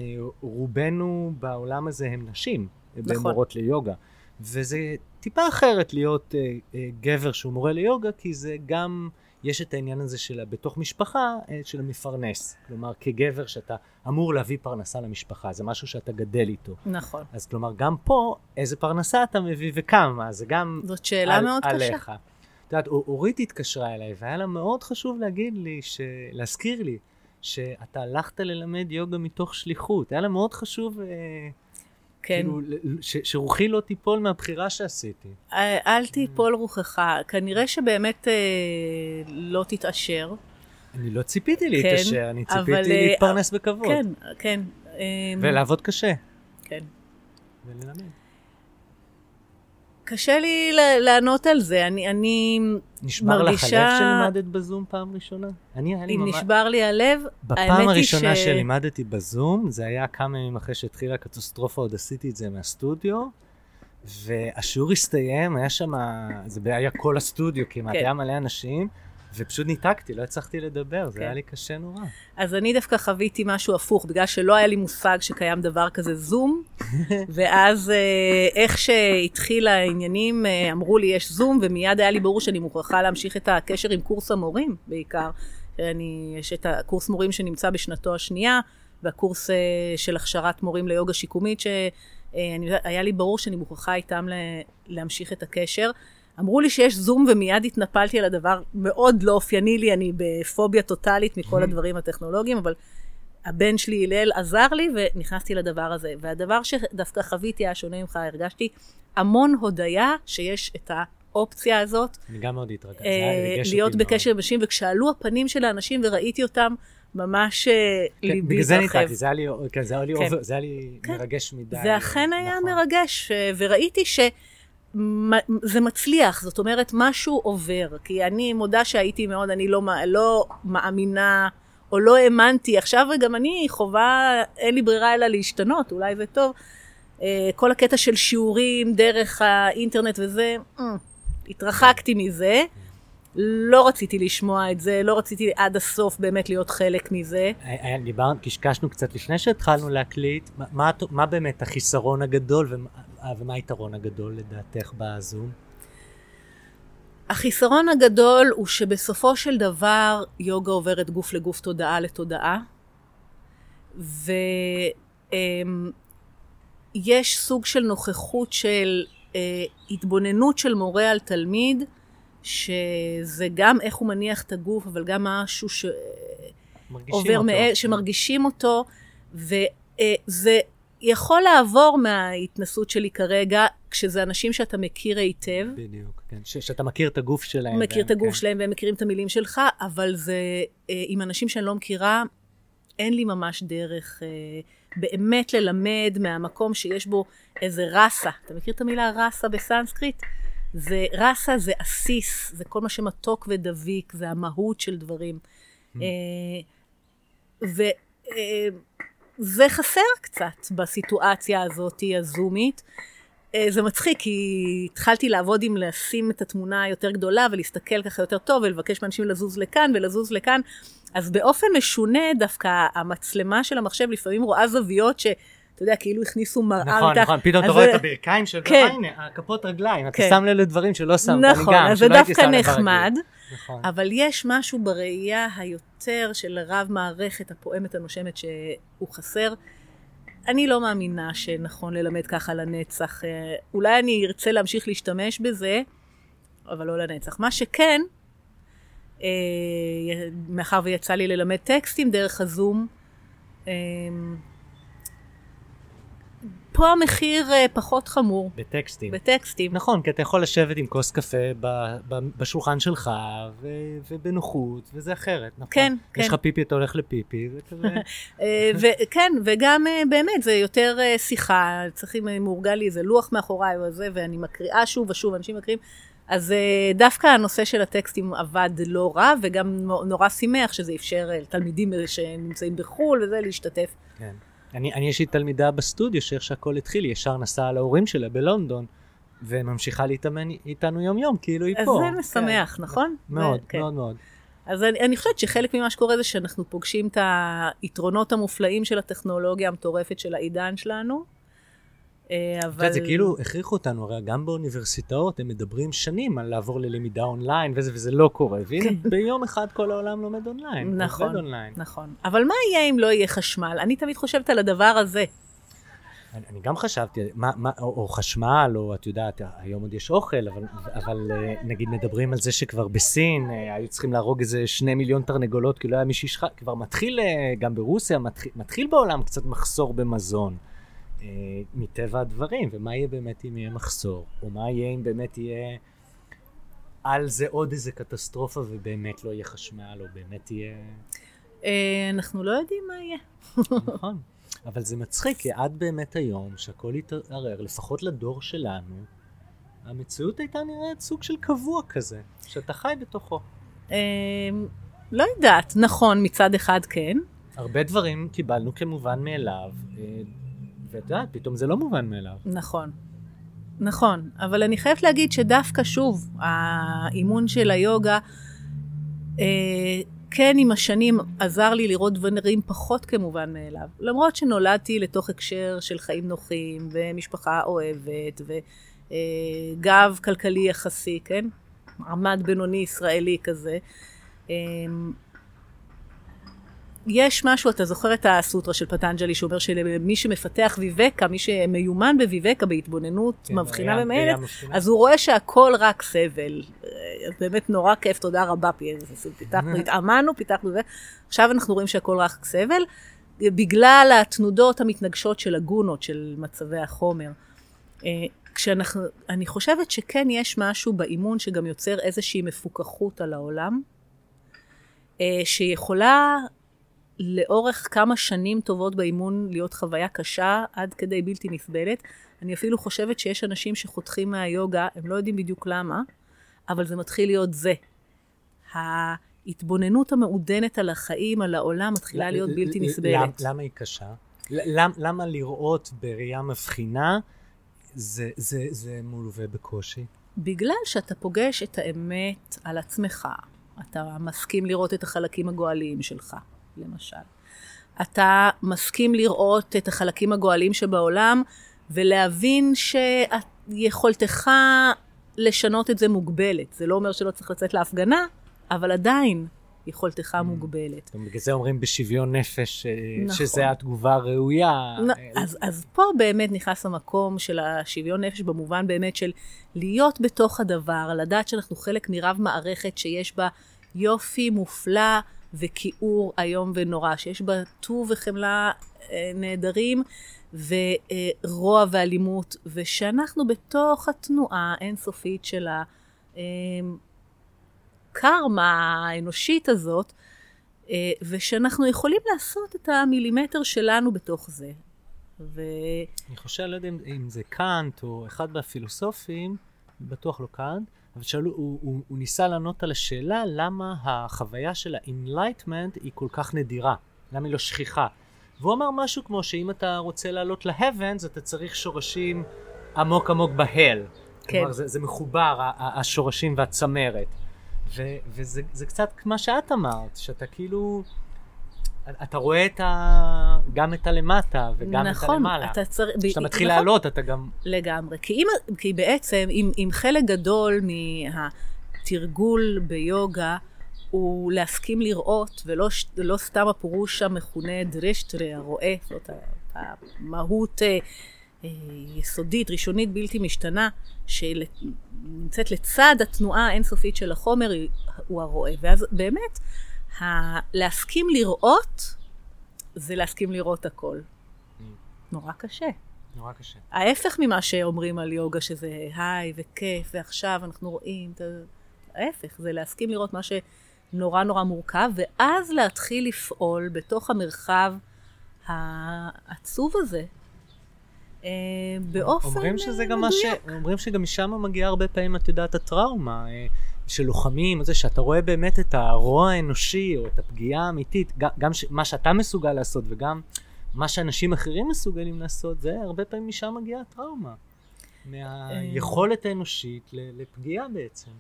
רובנו בעולם הזה הם נשים, נכון. במורות ליוגה. וזה טיפה אחרת להיות אה, אה, גבר שהוא מורה ליוגה, כי זה גם, יש את העניין הזה של בתוך משפחה, אה, של המפרנס. כלומר, כגבר שאתה אמור להביא פרנסה למשפחה, זה משהו שאתה גדל איתו. נכון. אז כלומר, גם פה, איזה פרנסה אתה מביא וכמה, זה גם זאת שאלה על, מאוד קשה. עליך. את יודעת, אור- אורית התקשרה אליי, והיה לה מאוד חשוב להגיד לי, ש... להזכיר לי, שאתה הלכת ללמד יוגה מתוך שליחות. היה לה מאוד חשוב, אה, כן. כאילו, ש... שרוחי לא תיפול מהבחירה שעשיתי. אל אל תיפול רוחך. כנראה שבאמת אה, לא תתעשר. אני לא ציפיתי להתעשר, אני אבל, ציפיתי אה, להתפרנס בכבוד. כן, כן. אה, ולעבוד קשה. כן. וללמד. קשה לי לענות על זה. אני, אני נשבר לך מרגישה- הלב שלימדת בזום פעם ראשונה? אני, היה לי אם ממש... נשבר לי הלב, בפעם האמת היא הראשונה ש- שלימדתי בזום, זה היה כמה ימים אחרי שהתחילה הקטסטרופה, עוד עשיתי את זה מהסטודיו, והשיעור הסתיים, היה שם, זה היה כל הסטודיו כמעט, כן. היה מלא אנשים, ופשוט ניתקתי, לא הצלחתי לדבר, זה כן. היה לי קשה נורא. אז אני דווקא חוויתי משהו הפוך, בגלל שלא היה לי מושג שקיים דבר כזה זום, [laughs] ואז אה, איך שהתחיל העניינים, אה, אמרו לי יש זום, ומיד היה לי ברור שאני מוכרחה להמשיך את הקשר עם קורס המורים בעיקר. אני, יש את הקורס מורים שנמצא בשנתו השנייה, והקורס אה, של הכשרת מורים ליוגה שיקומית, שהיה לי ברור שאני מוכרחה איתם להמשיך את הקשר. אמרו לי שיש זום ומיד התנפלתי על הדבר, מאוד לא אופייני לי, אני בפוביה טוטאלית מכל הדברים הטכנולוגיים, אבל הבן שלי הלל עזר לי ונכנסתי לדבר הזה. והדבר שדווקא חוויתי היה שונה ממך, הרגשתי המון הודיה שיש את האופציה הזאת, אני גם מאוד התרגשתי, אה, להיות. בקשר עם אנשים, וכשעלו הפנים של האנשים וראיתי אותם, ממש אה, כן, ליבי בגלל זה התרחב. ניתקתי, זה היה לי, כן, זה היה לי, כן. אובר- זה היה לי כן. מרגש מדי. זה אכן היה נכון. מרגש, אה, וראיתי שזה מצליח, זאת אומרת, משהו עובר. כי אני מודה שהייתי מאוד, אני לא, לא מאמינה, או לא האמנתי. עכשיו גם אני חווה, אין לי ברירה אלא להשתנות, אולי זה טוב. אה, כל הקטע של שיעורים דרך האינטרנט וזה, אה, התרחקתי מזה. לא רציתי לשמוע את זה, לא רציתי עד הסוף באמת להיות חלק מזה. היה- דיברנו, קשקשנו קצת לפני שהתחלנו להקליט, מה, מה, מה באמת החיסרון הגדול ומה, אה, ומה היתרון הגדול לדעתך בזום? החיסרון הגדול הוא שבסופו של דבר יוגה עוברת גוף לגוף, תודעה לתודעה, ויש סוג של נוכחות של אה, התבוננות של מורה על תלמיד, שזה גם איך הוא מניח את הגוף, אבל גם משהו ש... מרגישים עובר, אותו. מה... שמרגישים אותו, וזה יכול לעבור מההתנסות שלי כרגע, כשזה אנשים שאתה מכיר היטב. בדיוק, כן. ש, שאתה מכיר את הגוף שלהם. מכיר והם- את הגוף כן. שלהם והם מכירים את המילים שלך, אבל זה אה, עם אנשים שאני לא מכירה, אין לי ממש דרך אה, באמת ללמד מהמקום שיש בו איזה ראסה. אתה מכיר את המילה ראסה בסנסקריט? זה ראסה זה עסיס, זה כל מה שמתוק ודביק, זה המהות של דברים. וזה אה, חסר קצת בסיטואציה הזאת הזומית. אה, זה מצחיק, כי התחלתי לעבוד עם לשים את התמונה היותר גדולה ולהסתכל ככה יותר טוב ולבקש מאנשים לזוז לכאן ולזוז לכאן. אז באופן משונה דווקא המצלמה של המחשב לפעמים רואה זוויות ש... אתה יודע, כאילו הכניסו מראה נכון, מתחת. נכון, פתאום אתה רואה את הברכיים של... כן. הנה, הכפות רגליים, אתה כן. שם לב לדברים שלא שמת, אני נכון, גם, אז זה שלא הייתי דווקא שם. נחמד, נכון. אבל יש משהו בראייה היותר של רב מערכת הפועמת הנושמת שהוא חסר. אני לא מאמינה שנכון ללמד ככה לנצח. אה, אולי אני ארצה להמשיך להשתמש בזה, אבל לא לנצח. מה שכן, אה, מאחר ויצא לי ללמד טקסטים דרך הזום, אה, פה המחיר אה, פחות חמור, בטקסטים. בטקסטים. נכון, כי אתה יכול לשבת עם כוס קפה ב- ב- בשולחן שלך, ו- ובנוחות, וזה אחרת, נכון? כן, כן. יש לך פיפי, אתה הולך לפיפי, זה כזה... [laughs] אה, וכן, וגם אה, באמת, זה יותר שיחה, צריכים, מאורגן לי איזה לוח מאחוריי וזה, ואני מקריאה שוב ושוב, אנשים מקריאים. אז דווקא הנושא של הטקסטים עבד לא רע, וגם נורא שימח שזה אפשר לתלמידים שנמצאים בחו"ל וזה, להשתתף. כן. אני, אני יש לי תלמידה בסטודיו שאיך שהכל התחיל, היא ישר נסעה להורים שלה בלונדון, וממשיכה להתאמן איתנו יום יום, כאילו היא אז פה. זה משמח, כן. נכון? מאוד, כן. מאוד מאוד. אז אני, אני חושבת שחלק ממה שקורה זה שאנחנו פוגשים את היתרונות המופלאים של הטכנולוגיה המטורפת של העידן שלנו. אה, אבל... זה כאילו הכריחו אותנו, הרי גם באוניברסיטאות הם מדברים שנים על לעבור ללמידה אונליין וזה, וזה לא קורה, והנה ביום אחד כל העולם לומד אונליין, כן. נכון, אונליין. נכון. אבל מה יהיה אם לא יהיה חשמל? אני תמיד חושבת על הדבר הזה. אני, אני גם חשבתי, מה, מה, או, או חשמל, או את יודעת, היום עוד יש אוכל, אבל, אבל אה, נגיד מדברים על זה שכבר בסין אה, היו צריכים להרוג איזה שני מיליון תרנגולות, כי לא היה מי שישחט, כבר מתחיל, גם ברוסיה, מתחיל, מתחיל בעולם קצת מחסור במזון, אה, מטבע הדברים, ומה יהיה באמת אם יהיה מחסור, או מה יהיה אם באמת יהיה על זה עוד איזה קטסטרופה ובאמת לא יהיה חשמל, או באמת יהיה... אה, אנחנו לא יודעים מה יהיה. [laughs] נכון. אבל זה מצחיק, כי עד באמת היום, שהכל התערער, לפחות לדור שלנו, המציאות הייתה נראית סוג של קבוע כזה, שאתה חי בתוכו. אה, לא יודעת, נכון, מצד אחד כן. הרבה דברים קיבלנו כמובן מאליו, אה, ואת יודעת, פתאום זה לא מובן מאליו. נכון. נכון, אבל אני חייבת להגיד שדווקא שוב, האימון של היוגה, אה, כן עם השנים עזר לי לראות דברים פחות כמובן מאליו. למרות שנולדתי לתוך הקשר של חיים נוחים, ומשפחה אוהבת, וגב כלכלי יחסי, כן? מעמד בינוני ישראלי כזה. אה, יש משהו, אתה זוכר את הסוטרה של פטנג'לי שאומר שמי שמפתח ויבקה, מי שמיומן בוויבקה, בהתבוננות כן, מבחינה מבחינה. אז הוא רואה שהכל רק סבל. באמת נורא כיף, תודה רבה, פי- פיתחנו, [laughs] התאמנו, פיתחנו. עכשיו אנחנו רואים שהכל רק סבל, בגלל התנודות המתנגשות של הגונות, של מצבי החומר. אה, כשאנחנו, אני חושבת שכן יש משהו באימון שגם יוצר איזושהי מפוקחות על העולם, אה, שיכולה לאורך כמה שנים טובות באימון להיות חוויה קשה עד כדי בלתי נסבלת. אני אפילו חושבת שיש אנשים שחותכים מהיוגה, הם לא יודעים בדיוק למה, אבל זה מתחיל להיות זה. ההתבוננות המעודנת על החיים, על העולם, מתחילה להיות בלתי נסבלת. למ- למה היא קשה? למ- למה לראות בראייה מבחינה זה- זה זה מלווה בקושי? בגלל שאתה פוגש את האמת על עצמך, אתה מסכים לראות את החלקים הגואליים שלך, למשל. אתה מסכים לראות את החלקים הגואליים שבעולם, ולהבין שיכולתך לשנות את זה מוגבלת. זה לא אומר שלא צריך לצאת להפגנה, אבל עדיין יכולתך מוגבלת. בגלל זה אומרים בשוויון נפש, אה, נכון. שזה התגובה הראויה. נ- אה, אז, אז פה באמת נכנס המקום של השוויון נפש במובן באמת של להיות בתוך הדבר, לדעת שאנחנו חלק מרב מערכת שיש בה יופי מופלא וכיעור איום ונורא, שיש בה טוב וחמלה אה, נהדרים ורוע ואלימות, ושאנחנו בתוך התנועה האינסופית של הקרמה האנושית הזאת, אה, ושאנחנו יכולים לעשות את המילימטר שלנו בתוך זה. ו... אני חושב, לא יודע אם זה קאנט או אחד מהפילוסופים, בטוח לא קאנט, אבל שאלו, הוא, הוא, הוא ניסה לענות על השאלה למה החוויה של ה-enlightenment היא כל כך נדירה, למה היא לא שכיחה. והוא אמר משהו כמו שאם אתה רוצה לעלות ל-heavens, אתה צריך שורשים עמוק עמוק בהל. כן. כלומר, זה, זה מחובר, השורשים והצמרת. ו, וזה זה קצת מה שאת אמרת, שאתה כאילו... אתה רואה את ה... גם את הלמטה וגם נכון, את הלמעלה. אתה צריך... כשאתה ב- מתחיל נכון, לעלות, אתה גם... לגמרי. כי, אם, כי בעצם, אם, אם חלק גדול מהתרגול ביוגה הוא להסכים לראות, ולא לא סתם הפירוש המכונה דרשטרה, הרואה, זאת המהות אה, אה, יסודית, ראשונית, בלתי משתנה, שנמצאת לצד התנועה האינסופית של החומר, הוא הרואה. ואז באמת, ה- להסכים לראות, זה להסכים לראות הכל. נורא קשה. נורא קשה. ההפך ממה שאומרים על יוגה, שזה היי וכיף, ועכשיו אנחנו רואים ה... ההפך, זה להסכים לראות מה שנורא נורא מורכב, ואז להתחיל לפעול בתוך המרחב העצוב הזה, אה, באופן אומרים שזה גם מה ש... מדויק. אומרים שגם משם מגיעה הרבה פעמים, את יודעת, הטראומה. אה, של לוחמים, זה שאתה רואה באמת את הרוע האנושי או את הפגיעה האמיתית, גם ש- מה שאתה מסוגל לעשות וגם מה שאנשים אחרים מסוגלים לעשות, זה הרבה פעמים משם מגיעה הטראומה. מהיכולת האנושית ל- לפגיעה בעצם.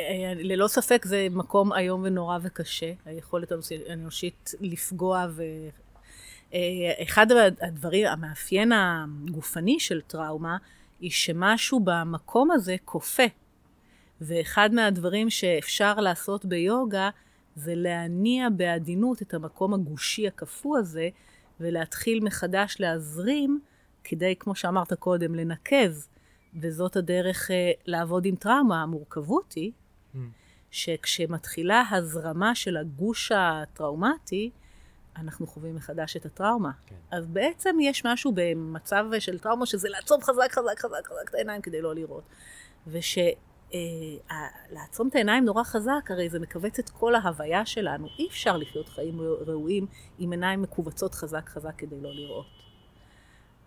אה, ללא ספק זה מקום איום ונורא וקשה, היכולת האנושית לפגוע ו... אה, אחד הדברים, המאפיין הגופני של טראומה, היא שמשהו במקום הזה כופה. ואחד מהדברים שאפשר לעשות ביוגה זה להניע בעדינות את המקום הגושי הקפוא הזה, ולהתחיל מחדש להזרים, כדי, כמו שאמרת קודם, לנקז. וזאת הדרך uh, לעבוד עם טראומה. המורכבות היא Mm. שכשמתחילה הזרמה של הגוש הטראומטי, אנחנו חווים מחדש את הטראומה. כן. אז בעצם יש משהו במצב של טראומה, שזה לעצום חזק, חזק, חזק, חזק את העיניים כדי לא לראות. ושלעצום את העיניים נורא חזק, הרי זה מכווץ את כל ההוויה שלנו. אי אפשר לחיות חיים ראויים עם עיניים מכווצות חזק חזק כדי לא לראות.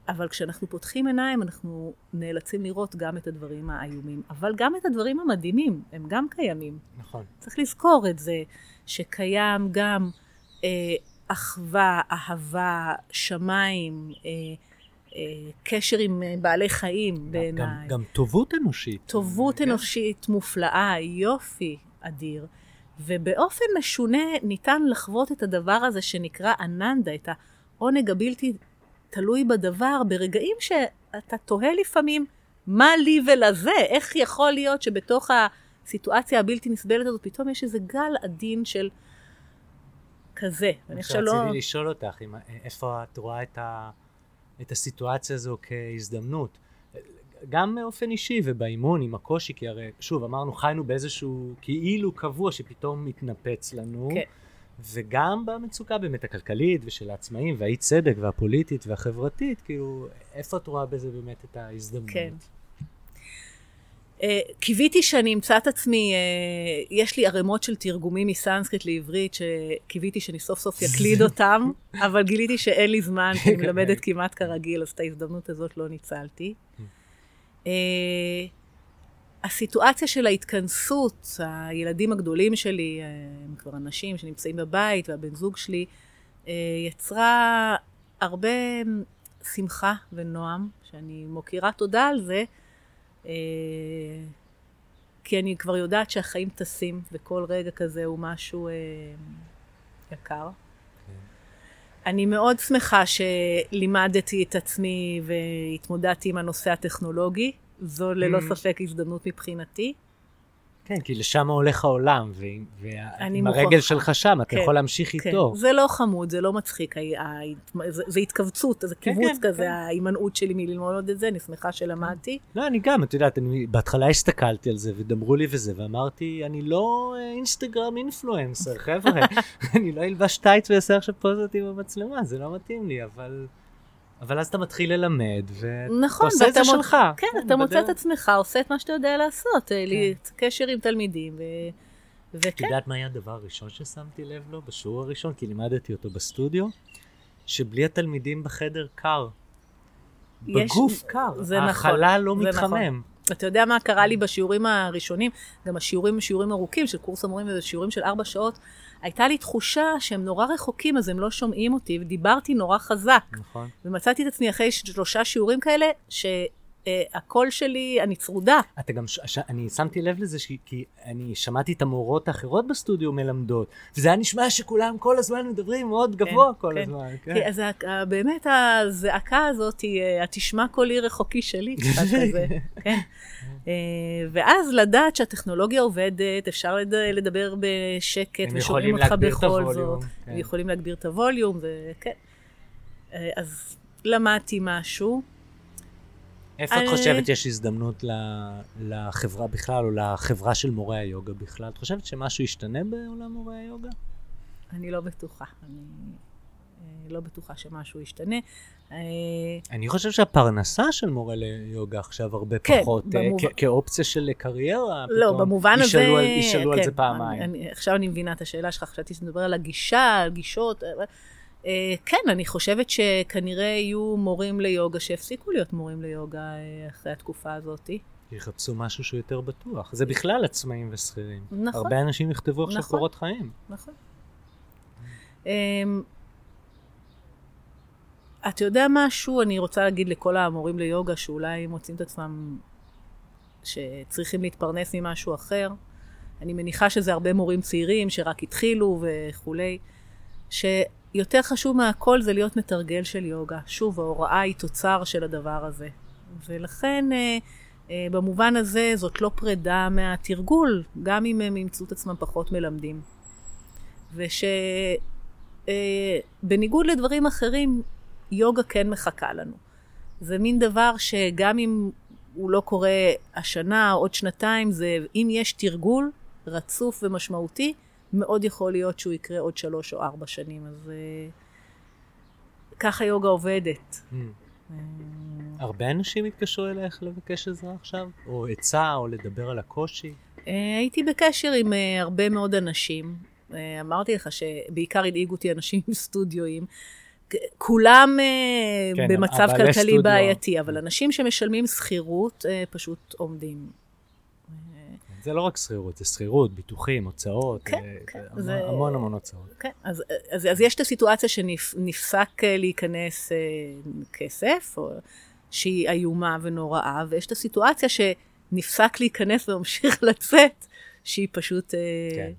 אבל כשאנחנו פותחים עיניים, אנחנו נאלצים לראות גם את הדברים האיומים, אבל גם את הדברים המדהימים, הם גם קיימים. נכון. צריך לזכור את זה, שקיים גם אה, אחווה, אהבה, שמיים, אה, אה, קשר עם אה, בעלי חיים גם, בעיניי. גם טובות אנושית. טובות כן. אנושית מופלאה, יופי אדיר. ובאופן משונה ניתן לחוות את הדבר הזה שנקרא אננדה, את העונג הבלתי תלוי בדבר, ברגעים שאתה תוהה לפעמים, מה לי ולזה? איך יכול להיות שבתוך הסיטואציה הבלתי נסבלת הזאת, פתאום יש איזה גל עדין של כזה. ואני חושב לא... רציתי לשאול אותך, אם, איפה את רואה את, ה, את הסיטואציה הזו כהזדמנות? גם באופן אישי ובאימון עם הקושי, כי הרי, שוב, אמרנו, חיינו באיזשהו כאילו קבוע שפתאום מתנפץ לנו. כן. וגם במצוקה באמת הכלכלית ושל העצמאים והאי צדק והפוליטית והחברתית, כאילו, איפה את רואה בזה באמת את ההזדמנות? כן. Uh, קיוויתי שאני אמצא את עצמי, uh, יש לי ערימות של תרגומים מסנסקריט לעברית, שקיוויתי שאני סוף סוף יקליד [laughs] אותם, אבל גיליתי שאין לי זמן, כי אני מלמדת כמעט כרגיל, אז את ההזדמנות הזאת לא ניצלתי. Uh, הסיטואציה של ההתכנסות, הילדים הגדולים שלי, הם כבר אנשים שנמצאים בבית, והבן זוג שלי, יצרה הרבה שמחה ונועם, שאני מוקירה תודה על זה, כי אני כבר יודעת שהחיים טסים, וכל רגע כזה הוא משהו יקר. אני מאוד שמחה שלימדתי את עצמי והתמודדתי עם הנושא הטכנולוגי. זו ללא Mm. ספק הזדמנות מבחינתי. כן, כי לשם הולך העולם, ועם הרגל. שלך שם, אתה כן, יכול להמשיך כן. איתו. זה לא חמוד, זה לא מצחיק, זה התכווצות, זה כן, קיבוץ כזה. ההימנעות שלי מללמוד את זה, אני שמחה שלמדתי. לא, אני גם, את יודעת, אני בהתחלה הסתכלתי על זה, ודמרו לי וזה, ואמרתי, אני לא אה, אינסטגרם אינפלואנסר, חבר'ה, [laughs] אני לא אלבש טייץ ואעשה עכשיו פוזות עם המצלמה, זה לא מתאים לי, אבל... אבל אז אתה מתחיל ללמד, ואתה נכון, עושה את זה מוצ- שלך. כן, אתה מוצא את בדרך. עצמך, עושה את מה שאתה יודע לעשות, אה, כן. קשר עם תלמידים, ו- את וכן, יודעת מה היה הדבר הראשון ששמתי לב לו בשיעור הראשון? כי לימדתי אותו בסטודיו, שבלי התלמידים בחדר קר. יש- בגוף קר, זה נכון, החלל לא זה מתחמם. נכון. אתה יודע מה קרה לי בשיעורים הראשונים, גם השיעורים הם שיעורים ארוכים של קורס המורים וזה שיעורים של ארבע שעות, הייתה לי תחושה שהם נורא רחוקים אז הם לא שומעים אותי, ודיברתי נורא חזק. נכון. ומצאתי את עצמי אחרי שלושה שיעורים כאלה, שהקול שלי, אני צרודה. אתה גם, ש... ש... אני שמתי לב לזה ש... כי אני שמעתי את המורות האחרות בסטודיו מלמדות, וזה היה נשמע שכולם כל הזמן מדברים מאוד גבוה כל כן. הזמן. כן. כי אז ה- באמת הזעקה הזאת היא, אה, התשמע קולי רחוקי שלי, [laughs] קצת כזה, כן. אה, ואז לדעת שהטכנולוגיה עובדת, אפשר לד- לדבר בשקט, ושומעים אותך בכל זאת. כן. הם יכולים להגביר את הווליום, וכן. אה, אז למדתי משהו. איפה את אני- חושבת יש הזדמנות. לחברה בכלל, או לחברה של מורי היוגה בכלל? את חושבת שמשהו ישתנה בעולם מורי היוגה? אני לא בטוחה. אני אה, לא בטוחה שמשהו ישתנה. אה, אני חושב שהפרנסה של מורה ליוגה עכשיו הרבה כן, פחות, אה, במוב- כ- כאופציה של קריירה, לא, פתאום במובן הזה... ישאלו על- ישאלו על כן, זה פעמיים. אני, אני, עכשיו אני מבינה את השאלה שלך, חשבתי שאתה מדבר על הגישה, על גישות. אה, כן, אני חושבת שכנראה יהיו מורים ליוגה שיפסיקו להיות מורים ליוגה אה, אחרי התקופה הזאת. יחפשו משהו שהוא יותר בטוח. זה בכלל עצמאים ושכירים. נכון. הרבה אנשים יכתבו עכשיו נכון. קורות חיים. נכון. אמ, אתה יודע משהו? אני רוצה להגיד לכל המורים ליוגה שאולי מוצאים את עצמם שצריכים להתפרנס ממשהו אחר. אני מניחה שזה הרבה מורים צעירים שרק התחילו וכולי, שיותר חשוב מהכל זה להיות מתרגל של יוגה. שוב, ההוראה היא תוצר של הדבר הזה. ולכן, אה, אה, במובן הזה, זאת לא פרידה מהתרגול, גם אם הם ימצאו את עצמם פחות מלמדים. ושבניגוד לדברים אחרים, יוגה כן מחכה לנו. זה מין דבר שגם אם הוא לא קורה השנה, עוד שנתיים, זה, אם יש תרגול רצוף ומשמעותי, מאוד יכול להיות שהוא יקרה עוד שלוש או ארבע שנים. אז אה, ככה יוגה עובדת. Mm. הרבה אנשים התקשרו אלייך לבקש עזרה עכשיו? או עצה, או לדבר על הקושי? אה, הייתי בקשר עם אה, הרבה מאוד אנשים. אה, אמרתי לך שבעיקר הדאיגו אותי אנשים עם סטודיואים. כולם אה, כן, במצב כלכלי. בעייתי, אבל אנשים שמשלמים שכירות אה, פשוט עומדים. זה לא רק שכירות, זה שכירות, ביטוחים, הוצאות, כן, אה, כן, המון- זה- המון המון הוצאות. כן, אז, אז, אז יש את הסיטואציה שנפסק אה, להיכנס אה, כסף, או שהיא איומה ונוראה, ויש את הסיטואציה שנפסק להיכנס וממשיך [laughs] לצאת, שהיא פשוט... אה, כן.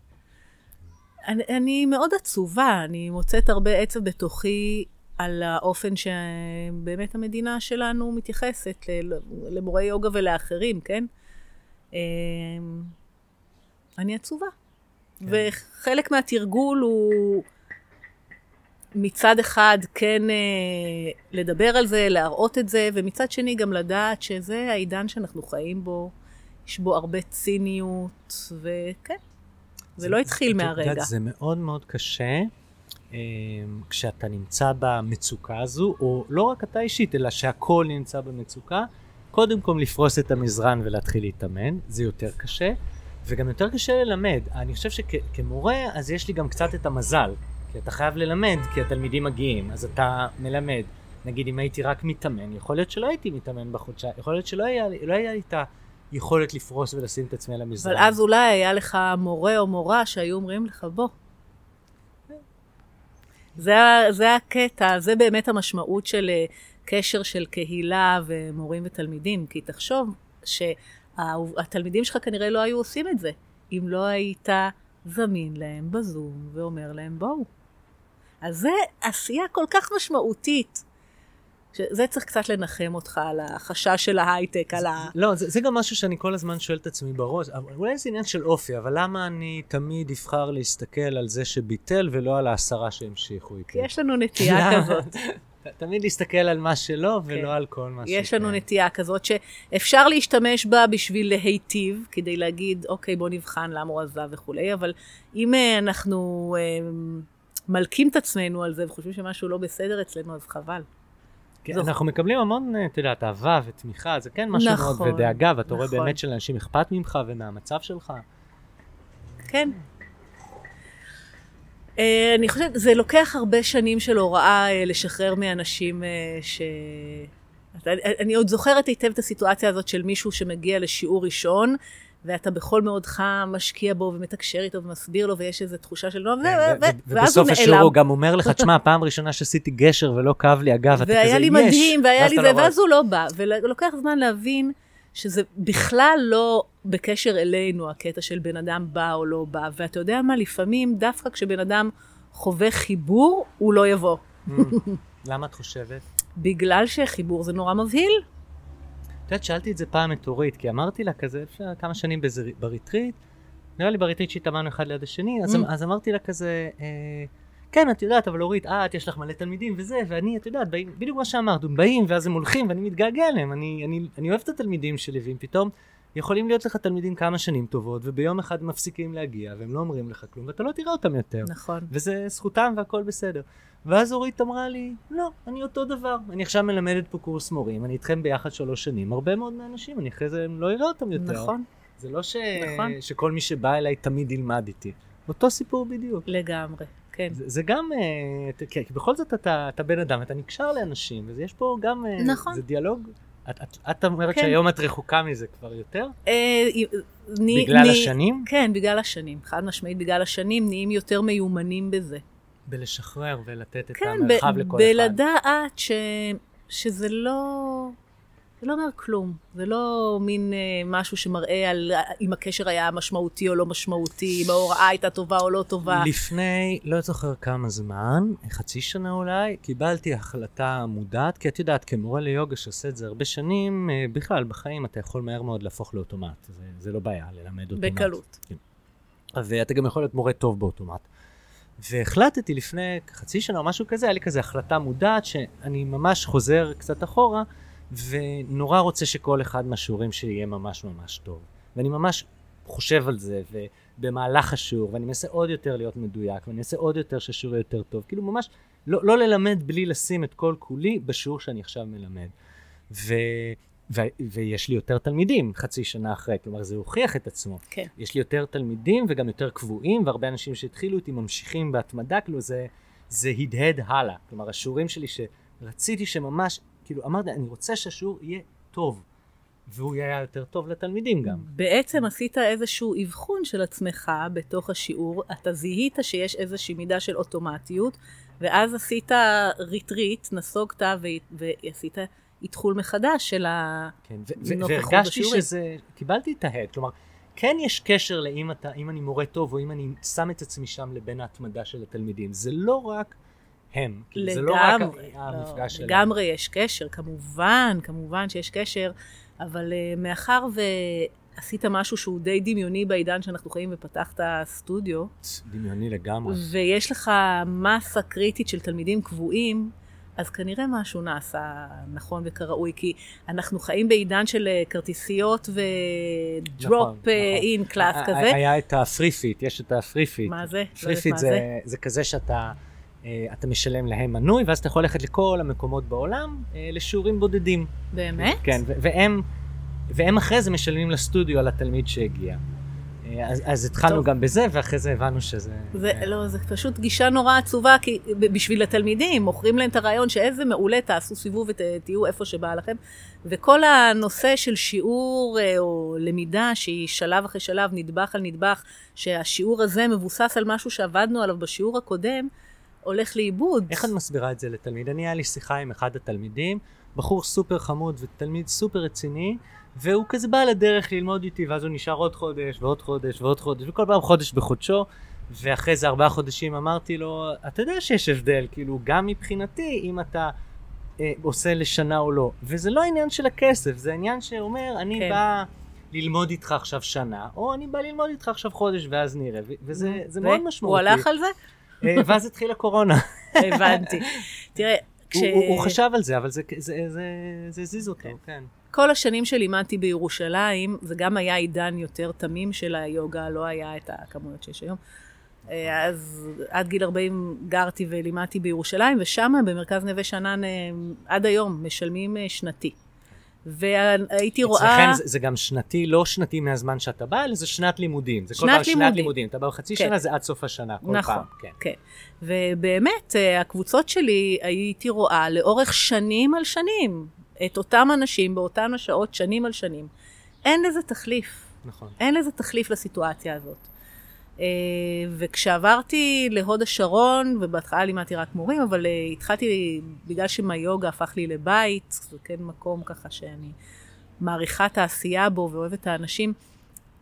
אני, אני מאוד עצובה, אני מוצאת הרבה עצב בתוכי על האופן שבאמת המדינה שלנו מתייחסת למורי יוגה ולאחרים, כן? אה, אני עצובה. כן. וחלק מהתרגול הוא מצד אחד כן אה, לדבר על זה, להראות את זה, ומצד שני גם לדעת שזה העידן שאנחנו חיים בו, יש בו הרבה ציניות, וכן, זה לא התחיל את מהרגע. יודעת, זה מאוד מאוד קשה אה, כשאתה נמצא במצוקה הזו, או לא רק אתה אישית, אלא שהכל נמצא במצוקה, קודם כל לפרוס את המזרן ולהתחיל להתאמן, זה יותר קשה, וגם יותר קשה ללמד. אני חושב שכמורה, אז יש לי גם קצת את המזל, כי אתה חייב ללמד, כי התלמידים מגיעים, אז אתה מלמד. נגיד, אם הייתי רק מתאמן, יכול להיות שלא הייתי מתאמן בחודשיים, יכול להיות שלא היה, לא היה לי את היכולת לפרוס ולשים את עצמי על המזרן. אבל אז אולי היה לך מורה או מורה שהיו אומרים לך, בוא. זה, ה- זה הקטע, זה באמת המשמעות של קשר של קהילה ומורים ותלמידים. כי תחשוב שהתלמידים שלך כנראה לא היו עושים את זה, אם לא היית זמין להם בזום ואומר להם, בואו. אז זה עשייה כל כך משמעותית. שזה צריך קצת לנחם אותך על החשש של ההייטק, על ה... לא, זה, זה גם משהו שאני כל הזמן שואל את עצמי בראש, אולי זה עניין של אופי, אבל למה אני תמיד אבחר להסתכל על זה שביטל ולא על העשרה שהמשיכו איתי? כי יש לנו נטייה? [laughs] כזאת. תמיד להסתכל על מה שלא ולא כן. על כל מה יש שכן. לנו נטייה כזאת שאפשר להשתמש בה בשביל להיטיב, כדי להגיד, אוקיי, בוא נבחן למה הוא עזב וכולי, אבל אם אה, אנחנו אה, מלקים את עצמנו על זה וחושבים שמשהו לא בסדר אצלנו, אז חבל. כן, זו- אנחנו מקבלים המון, אה, את יודעת, אהבה ותמיכה, זה כן משהו מאוד, נכון, ודאגה, ואתה רואה נכון. באמת שלאנשים אכפת ממך ומהמצב שלך. כן. אה, אני חושבת, זה לוקח הרבה שנים של הוראה אה, לשחרר מאנשים אה, ש... אני עוד זוכרת היטב את הסיטואציה הזאת של מישהו שמגיע לשיעור ראשון, ואתה בכל מאודך משקיע בו ומתקשר איתו ומסביר לו, ויש איזו תחושה של נועם, כן, ואז הוא ובסוף השיעור נעלם. הוא גם אומר לך, תשמע, פעם ראשונה שעשיתי גשר ולא כאב לי הגב, אתה כזה, והיה לי יש. מדהים, והיה לי זה, לא. ואז הוא לא בא. ולוקח זמן להבין שזה בכלל לא בקשר אלינו, הקטע של בן אדם בא או לא בא. ואתה יודע מה, לפעמים דווקא כשבן אדם חווה חיבור, הוא לא יבוא. Mm. [laughs] למה את חושבת? בגלל שחיבור זה נורא מבהיל. את יודעת, שאלתי את זה פעם את אורית, כי אמרתי לה כזה, לפני כמה שנים ב retreat, נראה לי ב retreat שהתאמנו אחד ליד השני, אז, Mm. אז אמרתי לה כזה, אה, כן, את יודעת, אבל אורית, את, יש לך מלא תלמידים וזה, ואני, את יודעת, באים, בדיוק מה שאמרת, הם באים ואז הם הולכים ואני מתגעגע אליהם, אני, אני, אני אוהב את התלמידים שלי, ואם פתאום יכולים להיות לך תלמידים כמה שנים טובות, וביום אחד מפסיקים להגיע, והם לא אומרים לך כלום, ואתה לא תראה אותם יותר. נכון. וזה זכותם והכל בסדר. ואז אורית אמרה לי, לא, אני אותו דבר. אני עכשיו מלמדת פה קורס מורים, אני איתכם ביחד שלוש שנים, הרבה מאוד מהאנשים, אני אחרי זה לא אראה אותם יותר. נכון, זה לא ש... נכון. שכל מי שבא אליי תמיד ילמד איתי. אותו סיפור בדיוק. לגמרי, כן. זה, זה גם, אה, ת- כי בכל זאת אתה, אתה בן אדם, אתה נקשר לאנשים, ויש פה גם, אה, נכון. זה דיאלוג. את, את, את אומרת כן. שהיום את רחוקה מזה כבר יותר? אה, ני- בגלל ני- השנים? כן, בגלל השנים. חד משמעית בגלל השנים נהיים יותר מיומנים בזה. בלשחרר ולתת את כן, המרחב ב- לכל אחד. בלדעת ש... שזה לא... זה לא אומר כלום. זה לא מין אה, משהו שמראה על אה, אם הקשר היה משמעותי או לא משמעותי, אם ההוראה הייתה טובה או לא טובה. לפני, לא זוכר כמה זמן, חצי שנה אולי, קיבלתי החלטה מודעת, כי את יודעת, כמורה ליוגה שעושה את זה הרבה שנים, אה, בכלל, בחיים אתה יכול מהר מאוד להפוך לאוטומט. זה, זה לא בעיה ללמד אוטומט. בקלות. כן. ואתה גם יכול להיות מורה טוב באוטומט. והחלטתי לפני חצי שנה או משהו כזה, היה לי כזה החלטה מודעת שאני ממש חוזר קצת אחורה, ונורא רוצה שכל אחד מהשיעורים שלי יהיה ממש ממש טוב. ואני ממש חושב על זה, ובמהלך השיעור, ואני מנסה עוד יותר להיות מדויק, ואני מנסה עוד יותר שהשיעור יהיה יותר טוב. כאילו ממש לא, לא ללמד בלי לשים את כל כולי בשיעור שאני עכשיו מלמד. ו... ו... ויש לי יותר תלמידים חצי שנה אחרי, כלומר זה הוכיח את עצמו. כן. יש לי יותר תלמידים וגם יותר קבועים, והרבה אנשים שהתחילו איתי ממשיכים בהתמדה, כאילו זה, זה הדהד הלאה. כלומר, השיעורים שלי שרציתי שממש, כאילו אמרתי, אני רוצה שהשיעור יהיה טוב, והוא יהיה יותר טוב לתלמידים גם. בעצם עשית איזשהו אבחון של עצמך בתוך השיעור, אתה זיהית שיש איזושהי מידה של אוטומטיות, ואז עשית retreat, נסוגת ועשית איתחול מחדש של ה... כן, ו- נוכחות והרגשתי בשיעורים. שזה, קיבלתי את ההד, כלומר, כן יש קשר לאם אתה, אם אני מורה טוב, או אם אני שם את עצמי שם לבין ההתמדה של התלמידים. זה לא רק הם, כאילו, זה לא רק לגמרי, ה- לא, המפגש שלהם. לגמרי יש קשר, כמובן, כמובן שיש קשר, אבל uh, מאחר ועשית משהו שהוא די דמיוני בעידן שאנחנו חיים ופתחת סטודיו, דמיוני לגמרי. ויש לך מסה קריטית של תלמידים קבועים, אז כנראה משהו נעשה נכון וכראוי, כי אנחנו חיים בעידן של אה, כרטיסיות ו drop in class כזה. היה את הפרי fit, יש את הפרי fit. מה זה? לא פרי יודעת פיט מה זה, זה כזה שאתה אתה משלם להם מנוי, ואז אתה יכול ללכת לכל המקומות בעולם אה, לשיעורים בודדים. באמת? כן, והם, והם אחרי זה משלמים לסטודיו על התלמיד שהגיע. אה, אז, אז התחלנו טוב. גם בזה, ואחרי זה הבנו שזה... זה, אה, לא, זה פשוט גישה נורא עצובה, כי בשביל התלמידים, מוכרים להם את הרעיון שאיזה מעולה, תעשו סיבוב ותהיו איפה שבא לכם. וכל הנושא של שיעור אה, או למידה, שהיא שלב אחרי שלב, נדבך על נדבך, שהשיעור הזה מבוסס על משהו שעבדנו עליו בשיעור הקודם, הולך לאיבוד. איך את מסבירה את זה לתלמיד? אני, היה לי שיחה עם אחד התלמידים, בחור סופר חמוד ותלמיד סופר רציני, והוא כזה בא לדרך ללמוד איתי, ואז הוא נשאר עוד חודש, ועוד חודש, ועוד חודש, וכל פעם חודש בחודשו, ואחרי זה ארבעה חודשים אמרתי לו, אתה יודע שיש הבדל, כאילו, גם מבחינתי, אם אתה אה, עושה לשנה או לא. וזה לא עניין של הכסף, זה עניין שאומר, אני כן. בא... ללמוד איתך עכשיו שנה, או אני בא ללמוד איתך עכשיו חודש ואז נראה, ו- וזה זה מאוד משמעותי. הוא הלך על זה? אה, ואז התחילה קורונה. הבנתי. תראה, כש... הוא, הוא, הוא חשב על זה, אבל זה, זה, זה, זה הזיז אותו, כן. כל השנים שלימדתי בירושלים, זה גם היה עידן יותר תמים של היוגה, לא היה את הכמויות שיש היום. אה, אז עד גיל 40 גרתי ולימדתי בירושלים, ושם במרכז נווה שאנן אה, עד היום משלמים שנתי. והייתי רואה... אצלכם זה, זה גם שנתי, לא שנתי מהזמן שאתה בא, אלא זה שנת לימודים. זה כל שנת פעם שנת לימודים. אתה בא חצי כן. שנה, זה עד סוף השנה, כל נכון, פעם. כן. כן. ובאמת, אה, הקבוצות שלי, הייתי רואה לאורך שנים על שנים, את אותם אנשים באותן השעות, שנים על שנים. אין לזה תחליף. נכון. אין לזה תחליף לסיטואציה הזאת. אה, וכשעברתי להוד השרון, ובהתחלה לימדתי רק מורים, אבל אה, התחלתי, בגלל שמהיוגה הפך לי לבית, זה כן מקום ככה שאני מעריכה את העשייה בו ואוהבת את האנשים,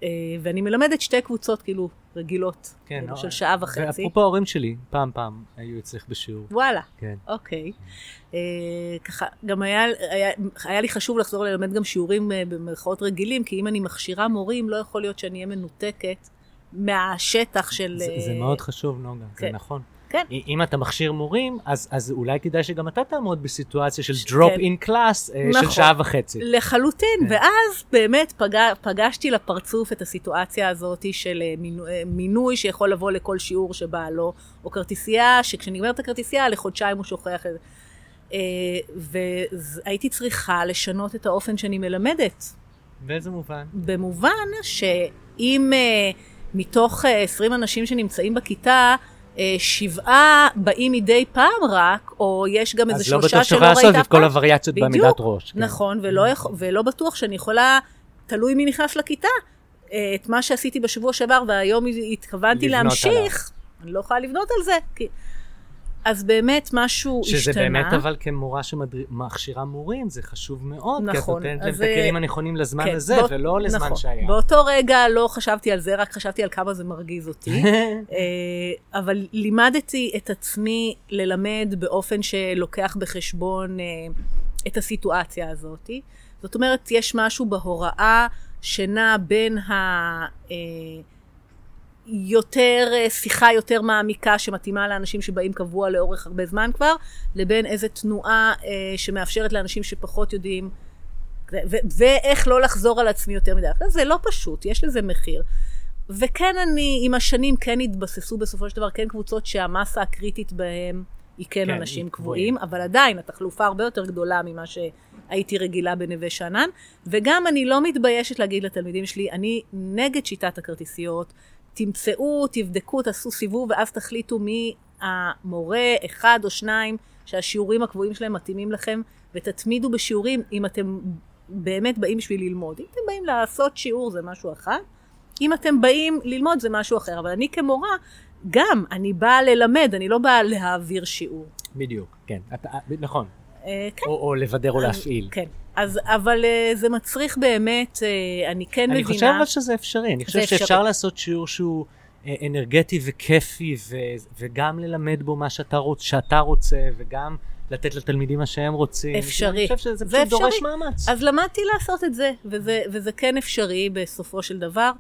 אה, ואני מלמדת שתי קבוצות כאילו רגילות, כן, כאילו, לא, של שעה וחצי. ואפרופו ההורים שלי, פעם פעם היו אצלך בשיעור. וואלה, כן. אוקיי. אה, ככה, גם היה, היה, היה לי חשוב לחזור ללמד גם שיעורים אה, במרכאות רגילים, כי אם אני מכשירה מורים, לא יכול להיות שאני אהיה מנותקת מהשטח של... זה, זה אה, מאוד חשוב, נוגה, זה כן. נכון. כן. אם אתה מכשיר מורים, אז, אז אולי כדאי שגם אתה תעמוד בסיטואציה של drop כן. in class אה, נכון. של שעה וחצי. לחלוטין, כן. ואז באמת פג... פגשתי לפרצוף את הסיטואציה הזאת של אה, מינו... מינוי שיכול לבוא לכל שיעור שבא לו, או כרטיסייה, שכשנגמרת הכרטיסייה, לחודשיים הוא שוכח את זה. והייתי צריכה לשנות את האופן שאני מלמדת. באיזה מובן? במובן שאם מתוך אה, 20 אנשים שנמצאים בכיתה, אה, שבעה באים מדי פעם רק, או יש גם איזה אז לא שלושה בטוח שלא ראית לעשות אף את כל פעם. הווריאציות בעמידת ראש. כן. נכון, ולא, יכ... ולא בטוח שאני יכולה, תלוי מי נכנס לכיתה, אה, את מה שעשיתי בשבוע שעבר והיום התכוונתי להמשיך, אני לא יכולה לבנות על זה. כי... אז באמת משהו שזה השתנה. שזה באמת, אבל כמורה שמכשירה מורים, זה חשוב מאוד, כי את נכון, נותנת להם את הכלים זה- הנכונים לזמן כן, הזה, באות- ולא לזמן נכון. שהיה. באותו רגע לא חשבתי על זה, רק חשבתי על כמה זה מרגיז אותי. [laughs] אה, אבל לימדתי את עצמי ללמד באופן שלוקח בחשבון אה, את הסיטואציה הזאת. זאת אומרת, יש משהו בהוראה שנע בין ה... יותר אה, שיחה יותר מעמיקה שמתאימה לאנשים שבאים קבוע לאורך הרבה זמן כבר, לבין איזו תנועה אה, שמאפשרת לאנשים שפחות יודעים, ו- ו- ואיך לא לחזור על עצמי יותר מדי. זה לא פשוט, יש לזה מחיר. וכן אני, עם השנים כן התבססו בסופו של דבר, כן קבוצות שהמסה הקריטית בהן היא כן, כן, אנשים קבועים, אבל עדיין התחלופה הרבה יותר גדולה ממה שהייתי רגילה בנווה שאנן. וגם אני לא מתביישת להגיד לתלמידים שלי, אני נגד שיטת הכרטיסיות, תמצאו, תבדקו, תעשו סיבוב, ואז תחליטו מי המורה, אחד או שניים, שהשיעורים הקבועים שלהם מתאימים לכם, ותתמידו בשיעורים אם אתם באמת באים בשביל ללמוד. אם אתם באים לעשות שיעור זה משהו אחד, אם אתם באים ללמוד זה משהו אחר. אבל אני כמורה, גם, אני באה ללמד, אני לא באה להעביר שיעור. בדיוק, כן. אתה- נכון. אה, כן. או או לבדר או להפעיל. כן. אז, אבל אה, זה מצריך באמת, אה, אני כן אני מבינה... חושב אבל שזה אפשרי, אני חושב אפשרי. שאפשר לעשות שיעור שהוא אה, אנרגטי וכיפי, ו- וגם ללמד בו מה שאתה רוצ- שאתה רוצה, וגם לתת לתלמידים מה שהם רוצים. אפשרי. אני חושב שזה זה פשוט דורש. מאמץ. אז למדתי לעשות את זה, וזה, וזה כן אפשרי בסופו של דבר.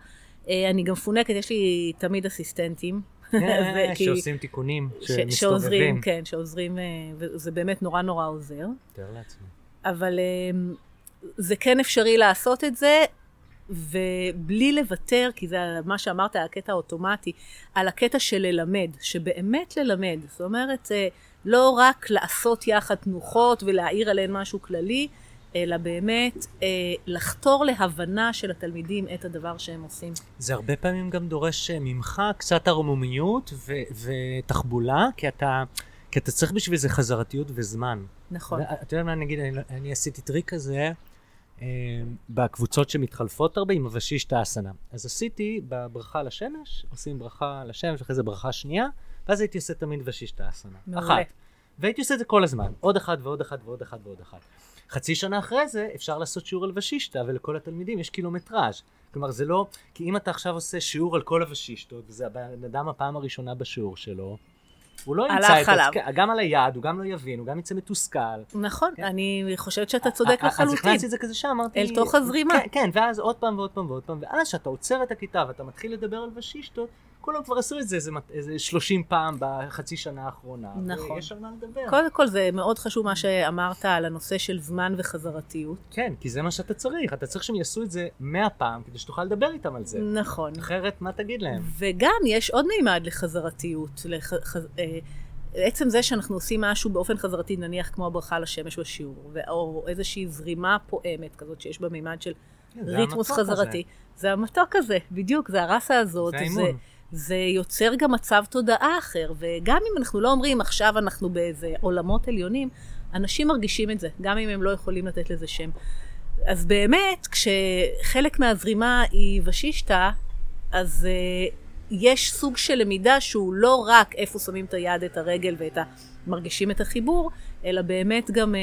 אני גם מפונקת, יש לי תמיד אסיסטנטים. [laughs] [laughs] שעושים תיקונים, שמסתובבים. שעוזרים, כן, שעוזרים, וזה באמת נורא נורא עוזר. תאר לעצמי. אבל אה, זה כן אפשרי לעשות את זה, ובלי לוותר, כי זה מה שאמרת, הקטע האוטומטי, על הקטע של ללמד, שבאמת ללמד. זאת אומרת, אה, לא רק לעשות יחד תנוחות ולהעיר עליהן משהו כללי, אלא באמת אה, לחתור להבנה של התלמידים את הדבר שהם עושים. זה הרבה פעמים גם דורש אה, ממך קצת ערמומיות ו- ותחבולה, כי אתה, כי אתה צריך בשביל זה חזרתיות וזמן. נכון. אתה יודע מה, נגיד, אני, לא- אני עשיתי טריק כזה אה, בקבוצות שמתחלפות הרבה עם הוושישטה אסנה. אז עשיתי בברכה לשמש, עושים ברכה לשמש, אחרי זה ברכה שנייה, ואז הייתי עושה תמיד ושישטה אסנה. מעולה. אחת. והייתי עושה את זה כל הזמן, עוד אחד ועוד אחד ועוד אחד ועוד אחד. חצי שנה אחרי זה אפשר לעשות שיעור על ושישטה, ולכל התלמידים יש קילומטראז'. כלומר, זה לא... כי אם אתה עכשיו עושה שיעור על כל הוושישטות, וזה הבן אדם הפעם הראשונה בשיעור שלו, הוא לא ימצא הלך את... עליו. עצ- גם על היעד, הוא גם לא יבין, הוא גם יצא מתוסכל. נכון, כן. אני חושבת שאתה צודק אז לחלוטין. הכנסתי את זה כזה שם, אמרתי... אל תוך הזרימה. כן, כן, ואז עוד פעם ועוד פעם ועוד פעם, ואז כשאתה עוצר את הכיתה ואתה מתחיל לדבר על ושישטות, כולם כבר עשו את זה איזה, מת- איזה 30 פעם בחצי שנה האחרונה. נכון. ויש על מה לדבר. קודם כל זה מאוד חשוב מה שאמרת על הנושא של זמן וחזרתיות. כן, כי זה מה שאתה צריך, אתה צריך שהם יעשו את זה 100 פעם, כדי שתוכל לדבר איתם על זה. נכון. אחרת, מה תגיד להם? וגם יש עוד מימד לחזרתיות. לח... ח... אה, עצם זה שאנחנו עושים משהו באופן חזרתי, נניח כמו הברכה לשמש בשיעור, או איזושהי זרימה פועמת כזאת שיש בה מימד של כן, ריתמוס חזרתי. זה המתוק הזה, בדיוק, זה הרסה הזאת. זה האימון. זה יוצר גם מצב תודעה אחר, וגם אם אנחנו לא אומרים עכשיו אנחנו באיזה עולמות עליונים, אנשים מרגישים את זה, גם אם הם לא יכולים לתת לזה שם. אז באמת, כשחלק מהזרימה היא ושישטה, אז uh, יש סוג של למידה שהוא לא רק איפה שמים את היד, את הרגל ואת ה... מרגישים את החיבור, אלא באמת גם uh,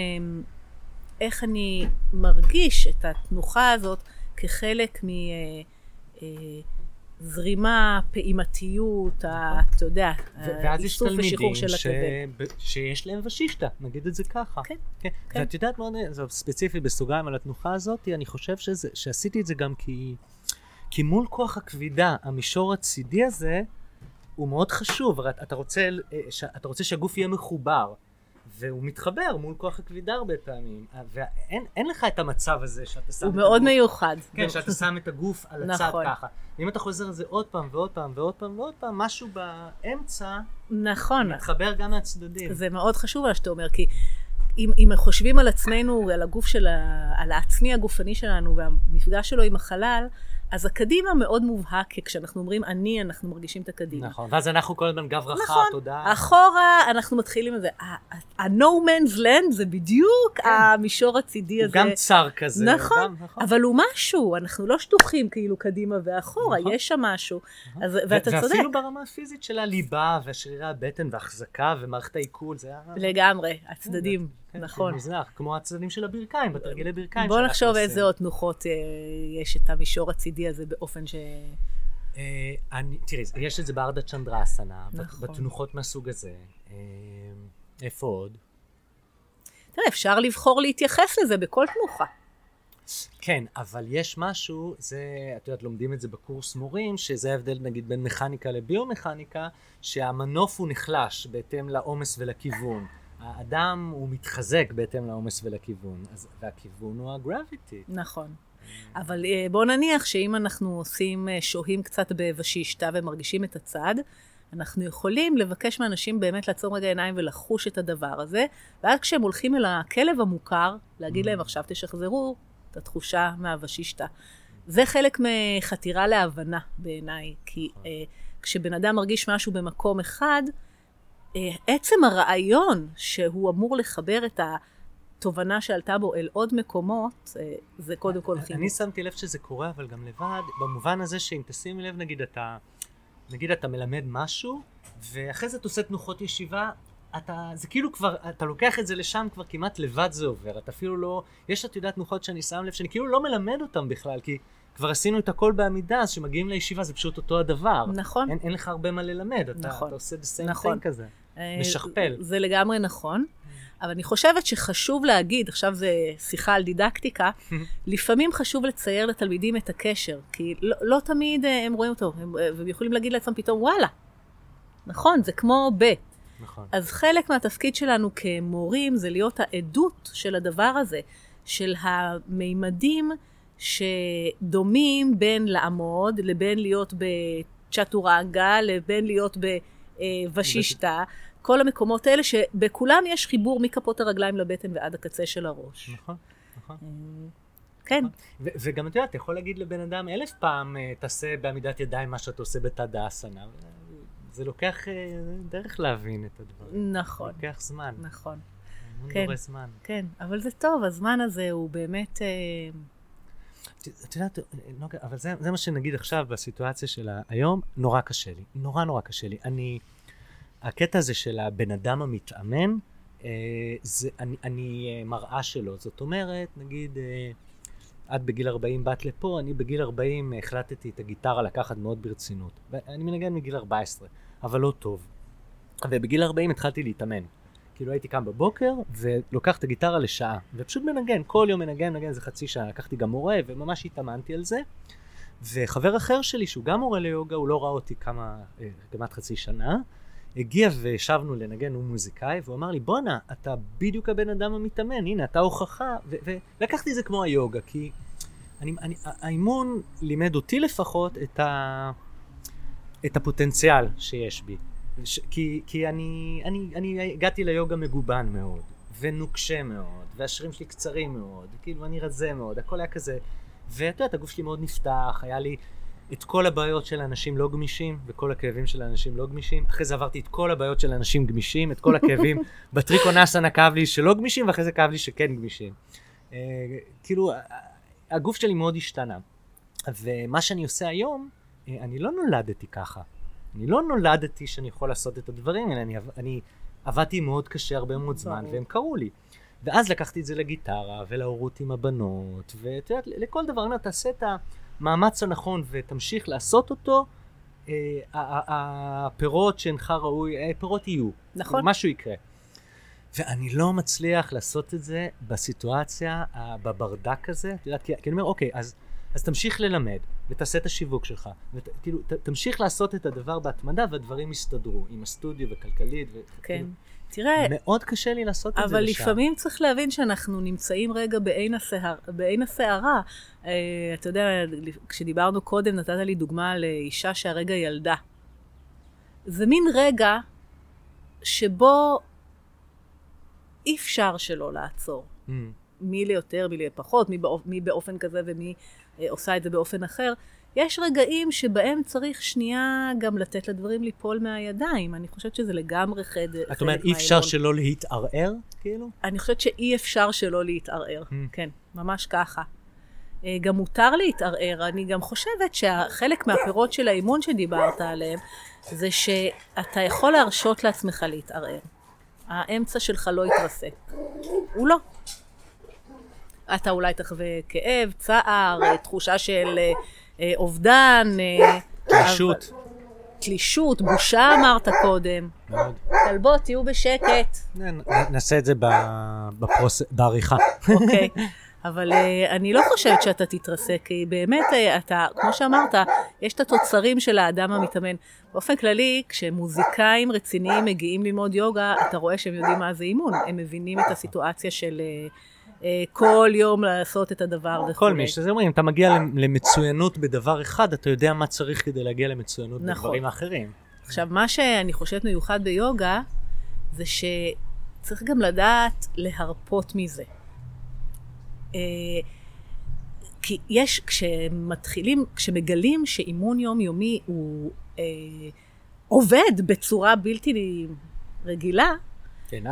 איך אני מרגיש את התנוחה הזאת כחלק מ... Uh, uh, זרימה, פעימתיות, ה- אתה יודע, ואז יש האיסוף תלמידים ושחרור של. הכבד. ב- שיש להם ושישטה, נגיד את זה ככה. כן, כן. כן. ואת יודעת מה, זה ספציפי בסוגריים על התנוחה הזאת, אני חושב שזה, שעשיתי את זה גם כי, כי מול כוח הכבידה, המישור הצידי הזה, הוא מאוד חשוב, אתה רוצה, אה, אתה רוצה שהגוף יהיה מחובר, והוא מתחבר מול כוח הכבידה הרבה פעמים, ואין אין לך את המצב הזה שאתה שם הוא את מאוד הגוף, מיוחד. כן, שאתה שם את הגוף על הצד נכון. ככה. אם אתה חוזר על זה עוד פעם ועוד פעם ועוד פעם ועוד פעם, משהו באמצע נכון, מתחבר גם מהצדדים. זה מאוד חשוב מה שאתה אומר, כי אם, אם חושבים על עצמנו, על הגוף של ה... על העצמי הגופני שלנו והמפגש שלו עם החלל, אז הקדימה מאוד מובהק, כי כשאנחנו אומרים אני, אנחנו מרגישים את הקדימה. נכון, ואז אנחנו כל הזמן גב רחב, נכון, תודה. אחורה אנחנו מתחילים עם זה. ה-No man's land זה בדיוק המישור הצידי הזה. גם צר כזה. נכון, גם, נכון. אבל הוא משהו, אנחנו לא שטוחים כאילו קדימה ואחורה, נכון. יש שם משהו. אז, ו- ואתה צודק, ואפילו ברמה הפיזית של הליבה ושרירי הבטן והחזקה ומערכת העיכול, זה היה... לגמרי, הצדדים, כן, נכון. מוזנח, כמו הצדדים של הברכיים, בתרגילי ברכיים. בוא נחשוב. איזה עוד תנוחות אה, יש את המישור הצידי הזה באופן ש... אה, אני- תראי, יש את זה בארדה צ'נדרסנה, נכון. בתנוחות מהסוג הזה. אה, איפה עוד? תראה, אפשר לבחור להתייחס לזה בכל תנוחה. כן, אבל יש משהו, זה, את יודעת, לומדים את זה בקורס מורים, שזה ההבדל נגיד בין מכניקה לביומכניקה, שהמנוף הוא נחלש בהתאם לעומס ולכיוון. האדם הוא מתחזק בהתאם לעומס ולכיוון, אז, והכיוון הוא הגרביטי. נכון. אבל אה, בוא נניח שאם אנחנו עושים, אה, שוהים קצת בושישתא ומרגישים את הצד, אנחנו יכולים לבקש מאנשים באמת לעצום רגע עיניים ולחוש את הדבר הזה, ואז כשהם הולכים אל הכלב המוכר, להגיד להם עכשיו תשחזרו את התחושה מהושישתא. זה חלק מחתירה להבנה בעיניי, כי אה, כשבן אדם מרגיש משהו במקום אחד, אה, עצם הרעיון שהוא אמור לחבר את התובנה שעלתה בו אל עוד מקומות, אה, זה קודם כל אני חיבור. שמתי לב שזה קורה, אבל גם לבד, במובן הזה שאם תשימי לב, נגיד אתה, נגיד אתה מלמד משהו, ואחרי זה אתה עושה תנוחות ישיבה, אתה, זה כאילו כבר, אתה לוקח את זה לשם, כבר כמעט לבד זה עובר, אתה אפילו לא, יש את יודעת תנוחות שאני שם לב, שאני כאילו לא מלמד אותם בכלל, כי כבר עשינו את הכל בעמידה, אז כשמגיעים לישיבה זה פשוט אותו הדבר. נכון. אין, אין לך הרבה מה ללמד, אתה, נכון. אתה עושה the same נכון. thing כזה. אה, משכפל. זה לגמרי נכון, אבל אני חושבת שחשוב להגיד, עכשיו זה שיחה על דידקטיקה, [laughs] לפעמים חשוב לצייר לתלמידים את הקשר, כי לא, לא תמיד אה, הם רואים אותו, הם, אה, והם יכולים להגיד לעצמם פתאום, וואלה, נכון, זה כמו ב'. נכון. אז חלק מהתפקיד שלנו כמורים זה להיות העדות של הדבר הזה, של המימדים שדומים בין לעמוד לבין להיות בצ'טורנגה, לבין להיות בושישתא, כל המקומות האלה שבכולם יש חיבור מכפות הרגליים לבטן ועד הקצה של הראש. נכון, נכון. כן, ו- וגם אתה יודע, אתה יכול להגיד לבן אדם אלף פעם, אה, תעשה בעמידת ידיים מה שאתה עושה בתת האסנה. זה לוקח אה, דרך להבין את הדברים. נכון, לוקח זמן. נכון, כן. זמן. כן, אבל זה טוב, הזמן הזה הוא באמת... את יודעת, אבל זה, זה מה שנגיד עכשיו בסיטואציה של היום, נורא קשה לי. נורא נורא קשה לי. אני, הקטע הזה של הבן אדם המתאמן, אה, זה, אני, אני אה, מראה שלו. זאת אומרת, נגיד, אה, את בגיל 40 באת לפה, אני בגיל 40 החלטתי את הגיטרה לקחת מאוד ברצינות. ואני מנגן מגיל 14, אבל לא טוב. ובגיל 40 התחלתי להתאמן. כאילו הייתי קם בבוקר ולוקח את הגיטרה לשעה, ופשוט מנגן, כל יום מנגן, מנגן איזה חצי שעה, לקחתי גם מורה וממש התאמנתי על זה. וחבר אחר שלי, שהוא גם מורה ליוגה, הוא לא ראה אותי כמה, אה, כמעט חצי שנה, הגיע וישבנו לנגן, הוא מוזיקאי, והוא אמר לי, בואנה, אתה בדיוק הבן אדם המתאמן, הנה, אתה הוכחה, ולקחתי את זה כמו היוגה, כי אני, אני, האימון לימד אותי לפחות את, ה, את הפוטנציאל שיש בי. ש, כי, כי אני, אני, אני הגעתי ליוגה מגובן מאוד, ונוקשה מאוד, והשרירים שלי קצרים מאוד, כאילו אני רזה מאוד, הכל היה כזה, ואת יודעת, הגוף שלי מאוד נפתח, היה לי את כל הבעיות של אנשים לא גמישים, וכל הכאבים של אנשים לא גמישים, אחרי זה עברתי את כל הבעיות של אנשים גמישים, את כל הכאבים, [laughs] בטריקונסנה כאב לי שלא גמישים, ואחרי זה כאב לי שכן גמישים. אה, כאילו, הגוף שלי מאוד השתנה. ומה שאני עושה היום, אה, אני לא נולדתי ככה. אני לא נולדתי שאני יכול לעשות את הדברים האלה, אני, אני עבדתי מאוד קשה הרבה מאוד זמן. והם קראו לי. ואז לקחתי את זה לגיטרה, ולהורות עם הבנות, ואת יודעת, לכל דבר, אני אומר, תעשה את המאמץ הנכון ותמשיך לעשות אותו, אה, הפירות שאינך ראוי, אה, פירות יהיו. נכון. משהו יקרה. ואני לא מצליח לעשות את זה בסיטואציה, בברדק הזה, את יודעת, כי, כי אני אומר, אוקיי, אז, אז תמשיך ללמד, ותעשה את השיווק שלך. ות, כאילו, ת, תמשיך לעשות את הדבר בהתמדה והדברים יסתדרו, עם הסטודיו וכלכלית. ו, כן. כאילו, תראה, מאוד קשה לי לעשות את זה אבל לשם. לפעמים צריך להבין שאנחנו נמצאים רגע בעין, הסער, בעין הסערה. אה, אתה יודע, כשדיברנו קודם, נתת לי דוגמה על אישה שהרגע ילדה. זה מין רגע שבו אי אפשר שלא לעצור. Mm, מי ליותר, מי לפחות, מי, באופ... מי באופן כזה ומי עושה את זה באופן אחר. יש רגעים שבהם צריך שנייה גם לתת לדברים ליפול מהידיים. אני חושבת שזה לגמרי חד... את אומרת, אי אפשר. שלא להתערער, כאילו? אני חושבת שאי אפשר שלא להתערער. Hmm. כן, ממש ככה. אה, גם מותר להתערער. אני גם חושבת שחלק מהפירות של האימון שדיברת עליהם, זה שאתה יכול להרשות לעצמך להתערער. האמצע שלך לא יתרסק. הוא לא. אתה אולי תחווה כאב, צער, אה, תחושה של אה, אה, אובדן. תלישות. תלישות, בושה אמרת קודם. מאוד. כלבות, תהיו בשקט. נעשה את זה. בעריכה. אוקיי. אבל אני לא חושבת שאתה תתרסק, כי באמת אתה, כמו שאמרת, יש את התוצרים של האדם המתאמן. באופן כללי, כשמוזיקאים רציניים מגיעים ללמוד יוגה, אתה רואה שהם יודעים מה זה אימון. הם מבינים את הסיטואציה של כל יום לעשות את הדבר וכו'. כל מי שזה אומרים, אתה מגיע למצוינות בדבר אחד, אתה יודע מה צריך כדי להגיע למצוינות נכון. בדברים האחרים. עכשיו, מה שאני חושבת מיוחד ביוגה, זה שצריך גם לדעת להרפות מזה. אה, כי יש, כשמתחילים, כשמגלים שאימון יומיומי הוא אה, עובד בצורה בלתי רגילה, כן,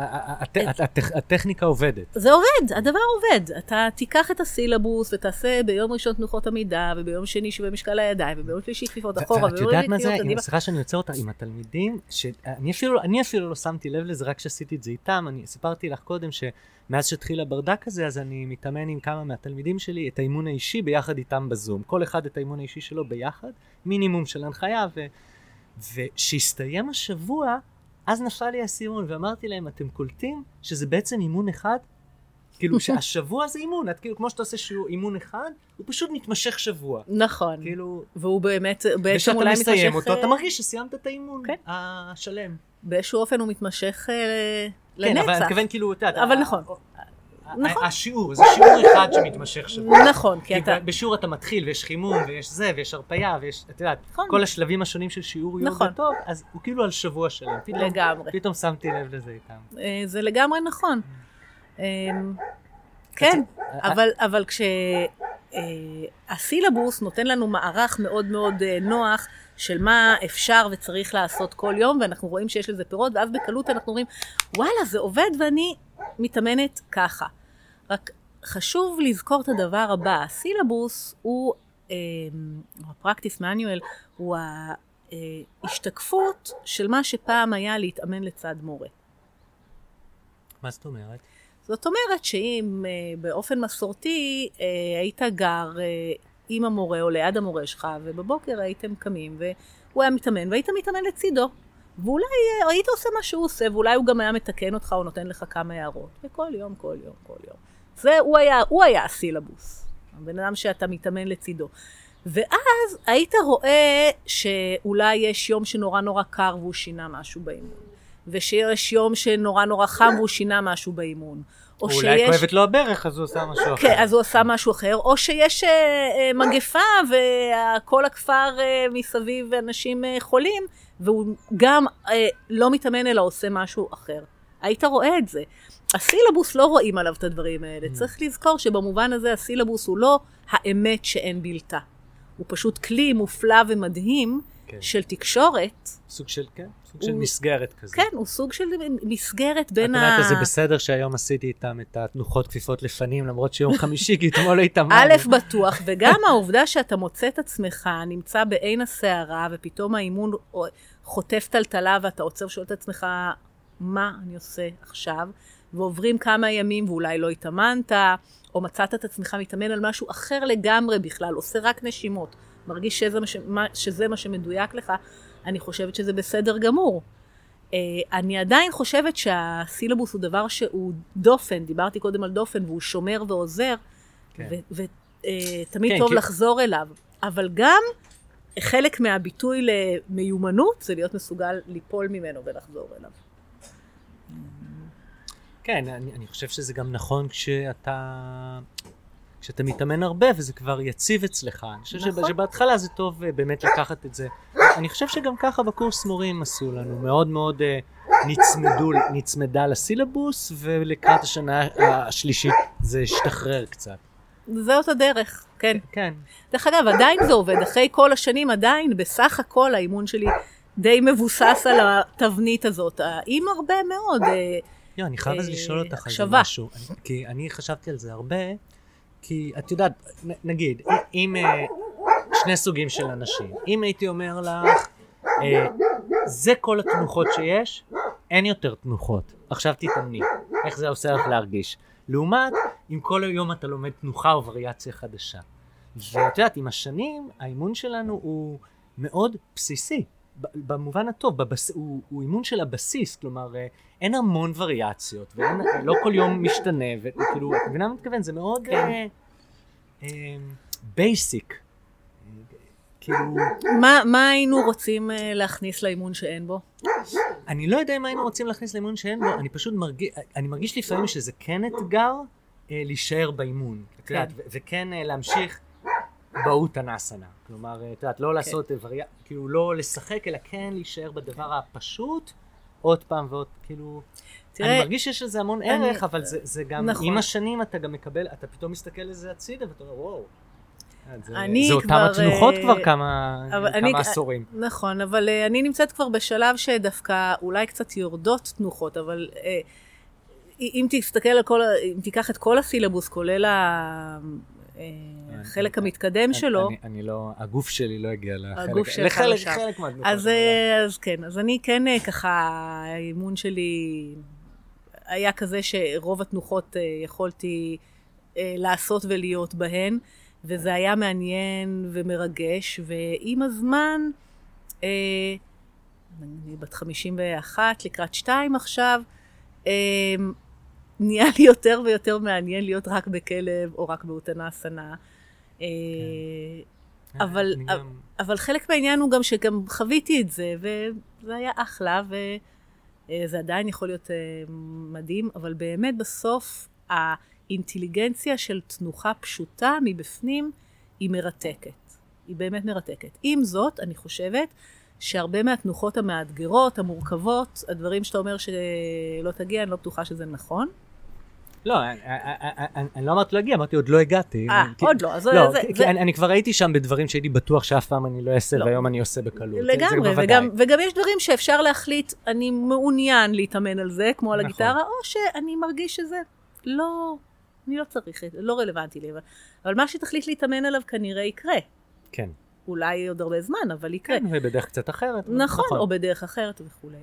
הטכ- הטכניקה עובדת. זה עובד, הדבר עובד. אתה תיקח את הסילבוס ותעשה ביום ראשון תנוחות עמידה, וביום שני שווה משקל הידיים, וביום שלישי כפיפות אחורה, ואת יודעת מה זה. סליחה שאני עוצר אותך, עם התלמידים, שאני אפילו, לא שמתי לב לזה, רק כשעשיתי את זה איתם, אני סיפרתי לך קודם שמאז שהתחיל הברדק הזה, אז אני מתאמן עם כמה מהתלמידים שלי את האימון האישי ביחד איתם בזום. כל אחד את האימון האישי שלו ביחד, מינימום של הנחיה, ו... וכשהסתיים השבוע, אז נפל לי האסימון, ואמרתי להם, אתם קולטים שזה בעצם אימון אחד? כאילו [laughs] שהשבוע זה אימון, את כאילו כמו שאתה עושה שהוא אימון אחד, הוא פשוט מתמשך שבוע. נכון. כאילו, והוא באמת, בעצם אולי מתמשך... מסיים אותו, אתה אה, מרגיש שסיימת את האימון כן. השלם. באיזשהו אופן הוא מתמשך אה, כן, לנצח. אבל אני מתכוון כאילו, את יודעת, אבל נכון. נכון. השיעור, זה שיעור אחד שמתמשך שבוע. נכון, כי אתה... בשיעור אתה מתחיל, ויש חימום, ויש זה, ויש הרפייה, ויש, את יודעת, נכון. כל השלבים השונים של שיעור יוגה נכון. טוב, אז הוא כאילו על שבוע שלם. פתאום- לגמרי. פתאום שמתי לב לזה איתם. אה, זה לגמרי נכון. אה, כן, אה, אבל, אבל כשהסילבוס נותן לנו מערך מאוד מאוד אה, נוח של מה אפשר וצריך לעשות כל יום, ואנחנו רואים שיש לזה פירות, ואז בקלות אנחנו אומרים, וואלה, זה עובד ואני מתאמנת ככה. רק חשוב לזכור את הדבר הבא, הסילבוס הוא, אה, הפרקטיס מנואל, הוא ההשתקפות של מה שפעם היה להתאמן לצד מורה. מה זאת אומרת? זאת אומרת שאם אה, באופן מסורתי אה, היית גר אה, עם המורה או ליד המורה שלך, ובבוקר הייתם קמים והוא היה מתאמן, והיית מתאמן לצידו. ואולי היית עושה מה שהוא עושה, ואולי הוא גם היה מתקן אותך או נותן לך כמה הערות. וכל יום, כל יום, כל יום. זה, הוא היה, הוא היה הסילבוס. הבן אדם שאתה מתאמן לצידו. ואז היית רואה שאולי יש יום שנורא נורא קר והוא שינה משהו באימון. ושיש יום שנורא נורא חם והוא שינה משהו באימון. או אולי שיש... כואבת לו הברך, אז הוא עושה משהו אחר. כן, אז הוא עשה משהו אחר, או שיש אה, אה, מגפה וכל הכפר אה, מסביב אנשים אה, חולים, והוא גם אה, לא מתאמן אלא עושה משהו אחר. היית רואה את זה. הסילבוס לא רואים עליו את הדברים האלה. Mm. צריך לזכור שבמובן הזה הסילבוס הוא לא האמת שאין בלתה. הוא פשוט כלי מופלא ומדהים כן. של תקשורת. סוג של, כן, סוג של הוא- מסגרת כזה. כן, הוא סוג של מסגרת את בין ה... אומרת, זה בסדר שהיום עשיתי איתם את התנוחות כפיפות לפנים, למרות שיום חמישי, כי אתמול לא התאמנו. א', בטוח, וגם העובדה שאתה מוצא את עצמך נמצא בעין הסערה, ופתאום האימון חוטף טלטלה, ואתה עוצר ושואל את עצמך, מה אני עושה עכשיו? ועוברים כמה ימים ואולי לא התאמנת, או מצאת את עצמך מתאמן על משהו אחר לגמרי בכלל, עושה רק נשימות, מרגיש שזה מה, ש... שזה מה שמדויק לך, אני חושבת שזה בסדר גמור. Uh, אני עדיין חושבת שהסילבוס הוא דבר שהוא דופן, דיברתי קודם על דופן, והוא שומר ועוזר, כן. ותמיד כן, טוב כי- לחזור אליו. אבל גם חלק מהביטוי למיומנות זה להיות מסוגל ליפול ממנו ולחזור אליו. כן, אני, אני חושב שזה גם נכון כשאתה, כשאתה מתאמן הרבה וזה כבר יציב אצלך. אני חושב נכון. שבהתחלה זה טוב אה, באמת לקחת את זה. אני חושב שגם ככה בקורס מורים עשו לנו, מאוד מאוד uh, נצמדו, נצמדה לסילבוס, ולקראת השנה השלישית זה השתחרר קצת. זאת הדרך, כן. כן. דרך אגב, עדיין זה עובד, אחרי כל השנים עדיין, בסך הכל האימון שלי די מבוסס על התבנית הזאת, עם הרבה מאוד... אה, יו, אני חייב אז לשאול אותך על זה משהו, כי אני חשבתי על זה הרבה, כי את יודעת, נגיד, אם אה, שני סוגים של אנשים, אם הייתי אומר לך, אה, זה כל התנוחות שיש, אין יותר תנוחות, עכשיו תתאמני, איך זה עושה לך להרגיש? לעומת, אם כל היום אתה לומד תנוחה או וריאציה חדשה. ואת יודעת, עם השנים, האימון שלנו הוא מאוד בסיסי. במובן הטוב, בבס... הוא, הוא אימון של הבסיס, כלומר אה, אין המון וריאציות, ולא כל יום משתנה, וכאילו, את מבינה מה מתכוון? זה מאוד basic. כן. Uh, uh, כאילו... מה, מה היינו רוצים להכניס לאימון שאין בו? אני לא יודע אם היינו רוצים להכניס לאימון שאין בו, אני פשוט מרגיש, אני מרגיש לפעמים שזה כן אתגר להישאר באימון. כן. יודעת, וכן uh, להמשיך באותנסנה. כלומר, את יודעת, לא כן. לעשות וריאציה, כאילו לא לשחק, אלא כן להישאר בדבר הפשוט, עוד פעם ועוד, כאילו... תראה, אני מרגיש שיש לזה המון אני, ערך, אבל זה, זה גם, נכון. עם השנים אתה גם מקבל, אתה פתאום מסתכל לזה הצידה ואתה אומר, וואו. זה, זה אותם התנוחות כבר אה, כמה, כמה אני, עשורים. נכון, אבל אני נמצאת כבר בשלב שדווקא אולי קצת יורדות תנוחות, אבל אם תסתכל על כל, אם תיקח את כל הסילבוס, כולל החלק המתקדם שלו. אני לא, הגוף שלי לא הגיע לחלק, לחלק, לחלק מהתנוחות. אז, אז כן, אז אני כן ככה, האימון שלי היה כזה שרוב התנוחות יכולתי לעשות ולהיות בהן. וזה היה מעניין ומרגש, ועם הזמן, אה, אני בת 51, לקראת 2 עכשיו, אה, נהיה לי יותר ויותר מעניין להיות רק בכלב או רק באותנסנה. אה, כן. אבל, אבל, גם... אבל חלק מהעניין הוא גם שגם חוויתי את זה, וזה היה אחלה, וזה עדיין יכול להיות אה, מדהים, אבל באמת בסוף, האינטליגנציה של תנוחה פשוטה מבפנים היא מרתקת. היא באמת מרתקת. עם זאת, אני חושבת שהרבה מהתנוחות המאתגרות, המורכבות, הדברים שאתה אומר שלא תגיע, אני לא בטוחה שזה נכון. לא, אני לא אמרתי להגיע, אמרתי עוד לא הגעתי. אה, עוד לא, אז לא, זה... אני כבר הייתי שם בדברים שהייתי בטוח שאף פעם אני לא אעשה, לא. והיום אני עושה בקלות. לגמרי, וגם יש דברים שאפשר להחליט, אני מעוניין להתאמן על זה, כמו על נכון. הגיטרה, או שאני מרגיש שזה לא אני לא צריך, לא רלוונטי לי. אבל מה שתחליט להתאמן עליו כנראה יקרה. כן. אולי עוד הרבה זמן, אבל יקרה. כן, ובדרך קצת אחרת. נכון, נכון. או בדרך אחרת וכולי.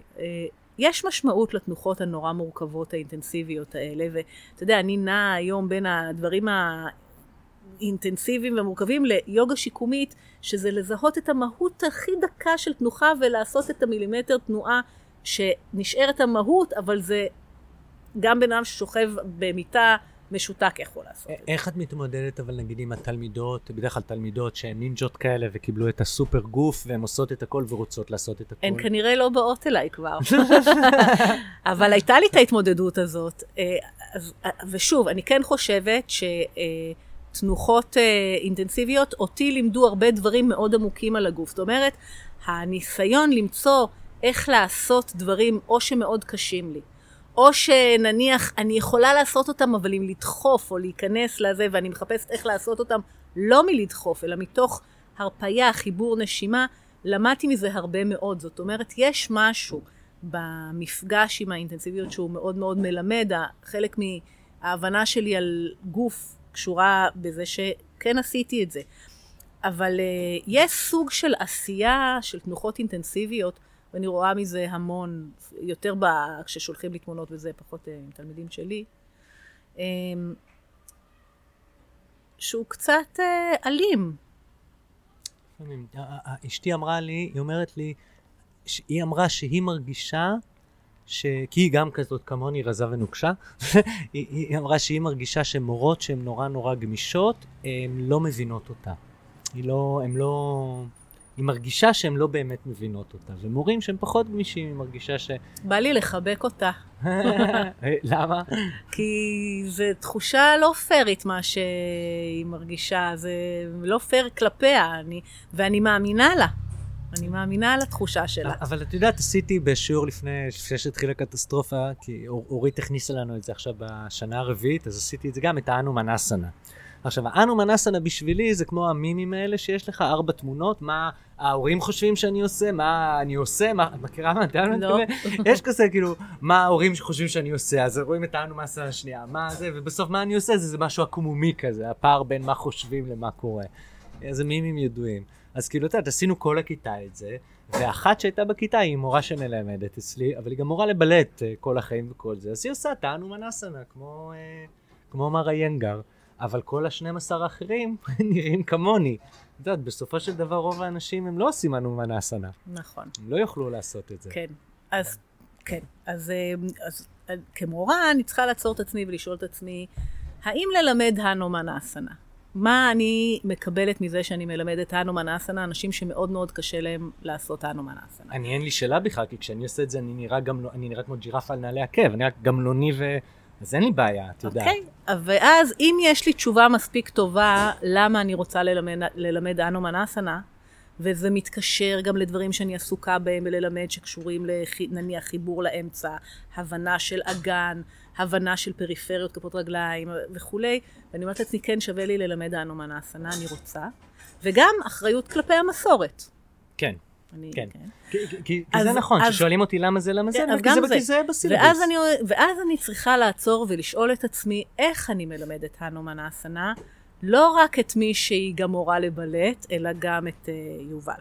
יש משמעות לתנוחות הנורא מורכבות האינטנסיביות האלה, ואתה יודע, אני נעה היום בין הדברים האינטנסיביים ומורכבים ליוגה שיקומית, שזה לזהות את המהות הכי דקה של תנוחה ולעשות את המילימטר תנועה שנשארת המהות, אבל זה גם בן אדם ששוכב במיטה משותק יכול לעשות את זה. איך את מתמודדת אבל נגיד עם התלמידות, בדרך כלל תלמידות שהן נינג'ות כאלה וקיבלו את הסופר גוף והן עושות את הכל ורוצות לעשות את הכל? הן כנראה לא באות אליי כבר. [laughs] אבל הייתה לי את ההתמודדות הזאת. אה, ושוב, אני כן חושבת שתנוחות אה, אינטנסיביות אותי לימדו הרבה דברים מאוד עמוקים על הגוף. זאת אומרת, הניסיון למצוא איך לעשות דברים או שמאוד קשים לי, או שנניח אני יכולה לעשות אותם, אבל אם לדחוף או להיכנס לזה, ואני מחפשת איך לעשות אותם, לא מלדחוף, אלא מתוך הרפייה, חיבור נשימה, למדתי מזה הרבה מאוד. זאת אומרת, יש משהו במפגש עם האינטנסיביות שהוא מאוד מאוד מלמד. חלק מההבנה שלי על גוף קשורה בזה שכן עשיתי את זה. אבל uh, יש סוג של עשייה של תנוחות אינטנסיביות ואני רואה מזה המון, יותר ב... כששולחים לי תמונות וזה, פחות אה, עם תלמידים שלי, אמ, שהוא קצת אה, אלים. אשתי אמרה לי, היא אומרת לי, היא אמרה שהיא מרגישה, ש... כי היא גם כזאת כמוני, רזה ונוקשה, [laughs] היא, היא אמרה שהיא מרגישה שמורות שהן נורא נורא גמישות, הן לא מבינות אותה. היא לא, הם לא, היא מרגישה שהן לא באמת מבינות אותה, ומורים שהם פחות גמישים, היא מרגישה ש... בא לי לחבק אותה. [laughs] למה? כי זו תחושה לא פיירית מה שהיא מרגישה, זה לא פייר כלפיה, אני, ואני מאמינה לה. אני מאמינה על התחושה שלה. אבל את יודעת, עשיתי בשיעור לפני, לפני שהתחילה הקטסטרופה, כי אור, אורית הכניסה לנו את זה עכשיו בשנה הרביעית, אז עשיתי את זה גם, את האנו מנסנה. עכשיו, האנו מנסנה בשבילי זה כמו המימים האלה שיש לך, ארבע תמונות, מה ההורים חושבים שאני עושה, מה אני עושה, מה, את מכירה מה אתה לא. [laughs] יש כזה, כאילו, מה ההורים חושבים שאני עושה, אז רואים את האנו מנסנה השנייה, מה זה, ובסוף מה אני עושה, זה, זה משהו עקומומי כזה, הפער בין מה חושבים למה קורה. זה מימים ידועים. אז כאילו, את יודעת, עשינו כל הכיתה את זה, ואחת שהייתה בכיתה היא מורה שמלמדת אצלי, אבל היא גם מורה לבלט אה, כל החיים וכל זה, אז היא עושה טענו מנסנה, כמו, אה, כמו מר איינגר, אבל כל ה-12 האחרים [laughs] נראים כמוני. את יודעת, בסופו של דבר רוב האנשים הם לא עושים אנו מנסנה. נכון. הם לא יוכלו לעשות את זה. כן, אז כן, אז, אה, אז כמורה אני צריכה לעצור את עצמי ולשאול את עצמי, האם ללמד הנו מנסנה? מה אני מקבלת מזה שאני מלמדת האנו מנאסנה, אנשים שמאוד מאוד קשה להם לעשות האנו מנאסנה. אני אין לי שאלה בכלל, כי כשאני עושה את זה אני נראה גם, לא- אני נראה כמו ג'ירפה על נעלי עקב, אני רק גמלוני ו... אז אין לי בעיה, את יודעת. אוקיי, okay. ואז אם יש לי תשובה מספיק טובה למה אני רוצה ללמד, ללמד אנו מנאסנה, וזה מתקשר גם לדברים שאני עסוקה בהם וללמד שקשורים לח... נניח חיבור לאמצע, הבנה של אגן, הבנה של פריפריות, כפות רגליים וכולי, ואני אומרת לעצמי, כן שווה לי ללמד האנומן האסנה, אני רוצה, וגם אחריות כלפי המסורת. כן. אני, כן. כן. כי, כי, כי זה נכון, כששואלים אותי למה זה, למה זה, כן, כי זה, זה. זה בסילבוס. ואז אני, ואז אני צריכה לעצור ולשאול את עצמי איך אני מלמדת הנומן האסנה, לא רק את מי שהיא גם מורה לבלט, אלא גם את uh, יובל.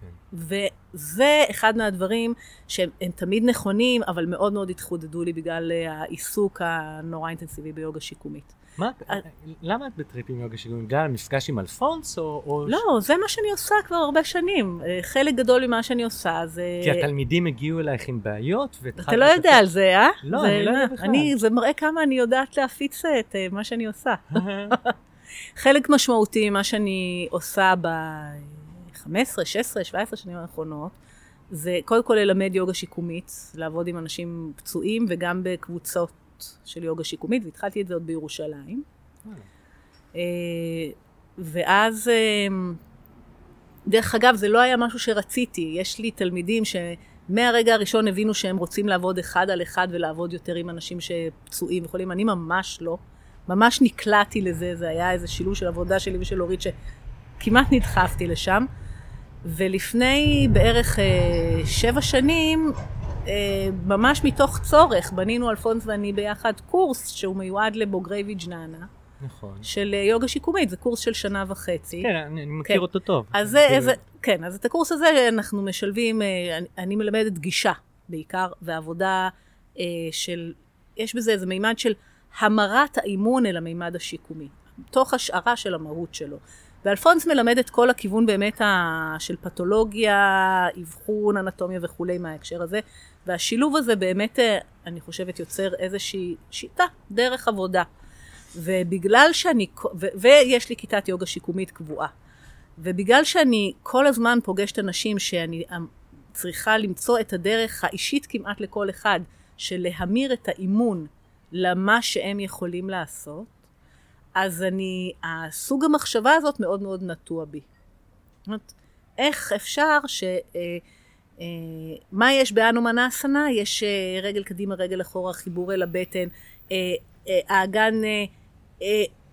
כן. וזה אחד מהדברים שהם תמיד נכונים, אבל מאוד מאוד התחודדו לי בגלל uh, העיסוק הנורא אינטנסיבי ביוגה שיקומית. מה, אה, למה את בטריפ עם יוגה שיקומית? בגלל המפגש עם אלפונס או... או לא, ש... זה מה שאני עושה כבר הרבה שנים. חלק גדול ממה שאני עושה זה... כי התלמידים הגיעו אלייך עם בעיות. אתה לא יודע על זה, אה? לא, אני לא יודע בכלל. אני, זה מראה כמה אני יודעת להפיץ את מה שאני עושה. [laughs] חלק משמעותי ממה שאני עושה ב-15, 16, 17 שנים האחרונות, זה קודם כל ללמד יוגה שיקומית, לעבוד עם אנשים פצועים וגם בקבוצות של יוגה שיקומית, והתחלתי את זה עוד בירושלים. אה, ואז, אה, דרך אגב, זה לא היה משהו שרציתי. יש לי תלמידים שמהרגע הראשון הבינו שהם רוצים לעבוד אחד על אחד ולעבוד יותר עם אנשים שפצועים וחולים. אני ממש לא. ממש נקלעתי לזה, זה היה איזה שילוב של עבודה שלי ושל אורית שכמעט נדחפתי לשם. ולפני בערך אה, שבע שנים, אה, ממש מתוך צורך, בנינו אלפונס ואני ביחד קורס שהוא מיועד לבוגרי ויג'ננה. נכון. של אה, יוגה שיקומית, זה קורס של שנה וחצי. כן, אני, מכיר כן. אותו טוב. אז זה, זה, כן, אז את הקורס הזה אנחנו משלבים, אה, אני, אני מלמדת גישה בעיקר, ועבודה אה, של, יש בזה איזה מימד של המרת האימון אל המימד השיקומי, תוך השערה של המהות שלו. ואלפונס מלמד את כל הכיוון באמת ה... של פתולוגיה, אבחון, אנטומיה וכולי מההקשר הזה, והשילוב הזה באמת, אה, אני חושבת, יוצר איזושהי שיטה, דרך עבודה. ובגלל שאני, ו... ויש לי כיתת יוגה שיקומית קבועה, ובגלל שאני כל הזמן פוגשת אנשים שאני אמ, צריכה למצוא את הדרך האישית כמעט לכל אחד, של להמיר את האימון למה שהם יכולים לעשות, אז אני, הסוג המחשבה הזאת מאוד מאוד נטוע בי. זאת אומרת, איך אפשר ש... אה, אה, מה יש באנו מנאסנה? יש אה, רגל קדימה, רגל אחורה, חיבור אל הבטן. האגן,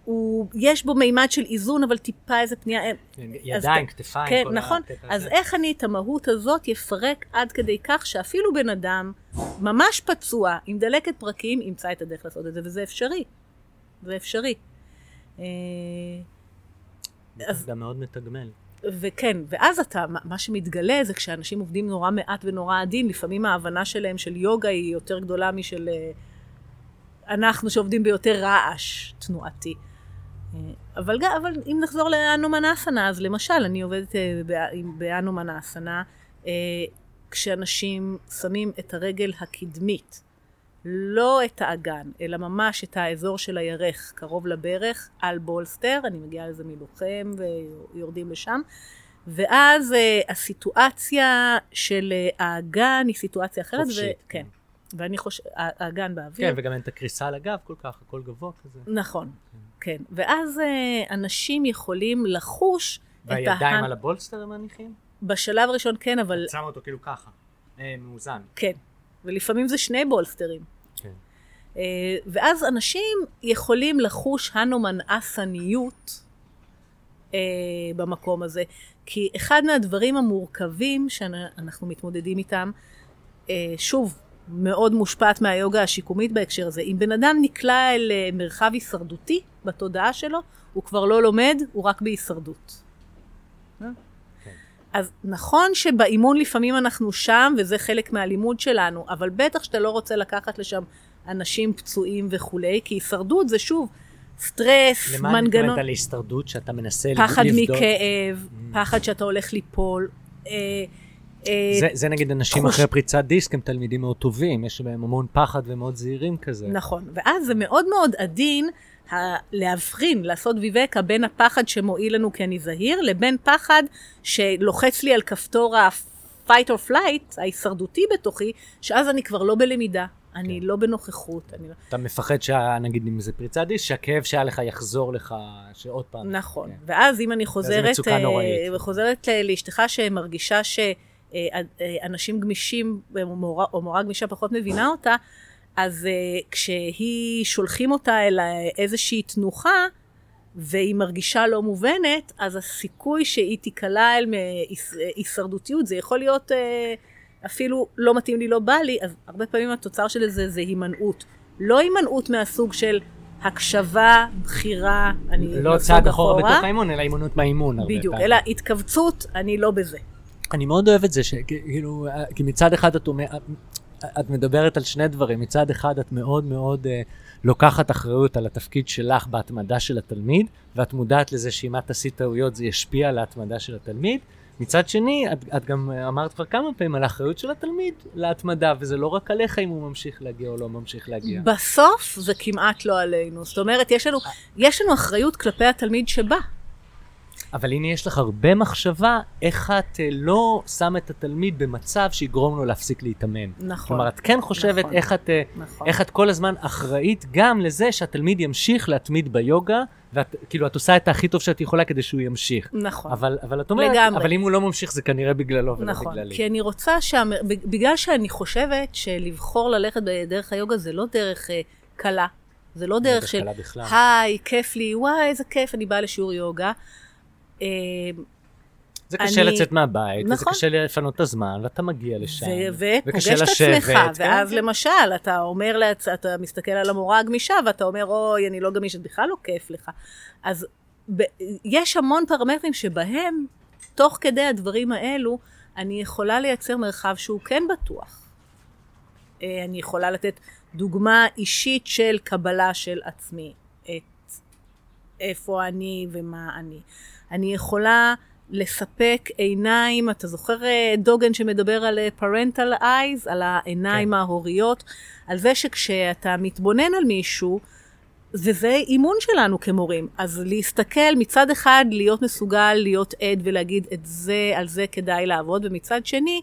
הוא, יש בו מימד של איזון, אבל טיפה איזה פנייה... כן, ידיים, אז, כתפיים, כן, נכון. אז הזה. איך אני את המהות הזאת אפרק עד כדי כך שאפילו בן אדם ממש פצוע, עם דלקת פרקים, ימצא את הדרך לעשות את זה, וזה אפשרי. זה אפשרי. אה, אז... גם מאוד מתגמל. וכן, ואז אתה, מה שמתגלה זה כשאנשים עובדים נורא מעט ונורא עדין, לפעמים ההבנה שלהם של יוגה היא יותר גדולה משל אה, אנחנו שעובדים ביותר רעש תנועתי. אה, אבל, אבל אם נחזור לאנו מנאסנה, אז למשל, אני עובדת באנו מנאסנה, כשאנשים שמים את הרגל הקדמית לא את האגן, אלא ממש את האזור של הירך, קרוב לברך, על בולסטר, אני מגיעה לזה מלוחם ויורדים לשם. ואז uh, הסיטואציה של uh, האגן היא סיטואציה אחרת. חופשית. ו- כן. ואני חושבת, האגן באוויר. כן, וגם אין את הקריסה על הגב כל כך, הכל גבוה כזה. נכון, כן. ואז uh, אנשים יכולים לחוש את והידיים על הבולסטר הם מניחים? בשלב הראשון כן, אבל... שם אותו כאילו ככה, אה, מאוזן. כן. ולפעמים זה שני בולסטרים. Uh, ואז אנשים יכולים לחוש הנומן אסניות uh, במקום הזה. כי אחד מהדברים המורכבים שאנחנו מתמודדים איתם, uh, שוב, מאוד מושפעת מהיוגה השיקומית בהקשר הזה. אם בן אדם נקלע אל מרחב הישרדותי בתודעה שלו, הוא כבר לא לומד, הוא רק בהישרדות. כן. אז נכון שבאימון לפעמים אנחנו שם, וזה חלק מהלימוד שלנו, אבל בטח שאתה לא רוצה לקחת לשם אנשים פצועים וכולי, כי הישרדות זה שוב סטרס, למה מנגנון, מתכוונת על ההסתרדות שאתה מנסה לבדוק? פחד מכאב, פחד שאתה הולך ליפול. אה, אה, זה, זה נגיד אנשים תחוש- אחרי פריצת דיסק הם תלמידים מאוד טובים, יש בהם המון פחד ומאוד זהירים כזה. נכון, ואז זה מאוד מאוד עדין להבחין, לעשות ויבקה בין הפחד שמועיל לנו כי אני זהיר, לבין פחד שלוחץ לי על כפתור ה-fight or flight, ההישרדותי בתוכי, שאז אני כבר לא בלמידה, אני כן. לא בנוכחות. אני לא... אתה מפחד שנגיד אם זה פריצת דיסק, שהכאב שהיה לך יחזור לך, שעוד פעם. נכון, כן. ואז אם אני חוזרת, מצוקה אה, נוראית. וחוזרת ל- לאשתך שמרגישה שאנשים גמישים, או מורה, או מורה גמישה פחות מבינה אותה, אז אה, כשהיא, שולחים אותה אל איזושהי תנוחה, והיא מרגישה לא מובנת, אז הסיכוי שהיא תיקלע אל הישרדותיות, זה יכול להיות אה, אפילו לא מתאים לי, לא בא לי, אז הרבה פעמים התוצר של זה זה הימנעות. לא הימנעות מהסוג של הקשבה, בחירה, אני לא צעד אחורה בתוך האימון, אלא הימנעות מהאימון בדיוק. אלא התכווצות, אני לא בזה. אני מאוד אוהב את זה, שכאילו, כי מצד אחד את אומר, את מדברת על שני דברים, מצד אחד את מאוד מאוד uh, לוקחת אחריות על התפקיד שלך בהתמדה של התלמיד, ואת מודעת לזה שאם את עשית טעויות זה ישפיע על ההתמדה של התלמיד. מצד שני, את, את גם אמרת כבר כמה פעמים על האחריות של התלמיד להתמדה, וזה לא רק עליך אם הוא ממשיך להגיע או לא ממשיך להגיע. בסוף זה כמעט לא עלינו. זאת אומרת, יש לנו, יש לנו אחריות כלפי התלמיד שבא. אבל הנה יש לך הרבה מחשבה איך את אה, לא שם את התלמיד במצב שיגרום לו להפסיק להתאמן. נכון. כלומר, את כן חושבת נכון. איך את... אה, נכון. איך את כל הזמן אחראית גם לזה שהתלמיד ימשיך להתמיד ביוגה, ואת כאילו את עושה את הכי טוב שאת יכולה כדי שהוא ימשיך. נכון. אבל, אבל את אומרת, לגמרי. אבל אם הוא לא ממשיך זה כנראה בגללו ולא נכון, בגללי. כי אני רוצה שה... בגלל שאני חושבת שלבחור ללכת בדרך היוגה זה לא דרך אה, קלה. זה לא דרך של. היי, כיף לי, וואי, איזה כיף, אני באה לשיעור יוגה. אה, זה קשה אני- לצאת מהבית, וזה נכון. קשה לפנות את הזמן, ואתה מגיע לשם. ו- וקשה ופוגש את לשבת, עצמך, כן, ואז כן. למשל, אתה אומר, לעצ... אתה מסתכל על המורה הגמישה, ואתה אומר, אוי, אני לא גמיש, אז בכלל לא כיף לך. אז ב... יש המון פרמטרים שבהם, תוך כדי הדברים האלו, אני יכולה לייצר מרחב שהוא כן בטוח. אה, אני יכולה לתת דוגמה אישית של קבלה של עצמי, את איפה אני ומה אני. אני יכולה לספק עיניים, אתה זוכר אה, דוגן שמדבר על אה, parental eyes, על העיניים כן. ההוריות, על זה שכשאתה מתבונן על מישהו, וזה אימון שלנו כמורים, אז להסתכל מצד אחד, להיות מסוגל להיות עד ולהגיד את זה, על זה כדאי לעבוד, ומצד שני,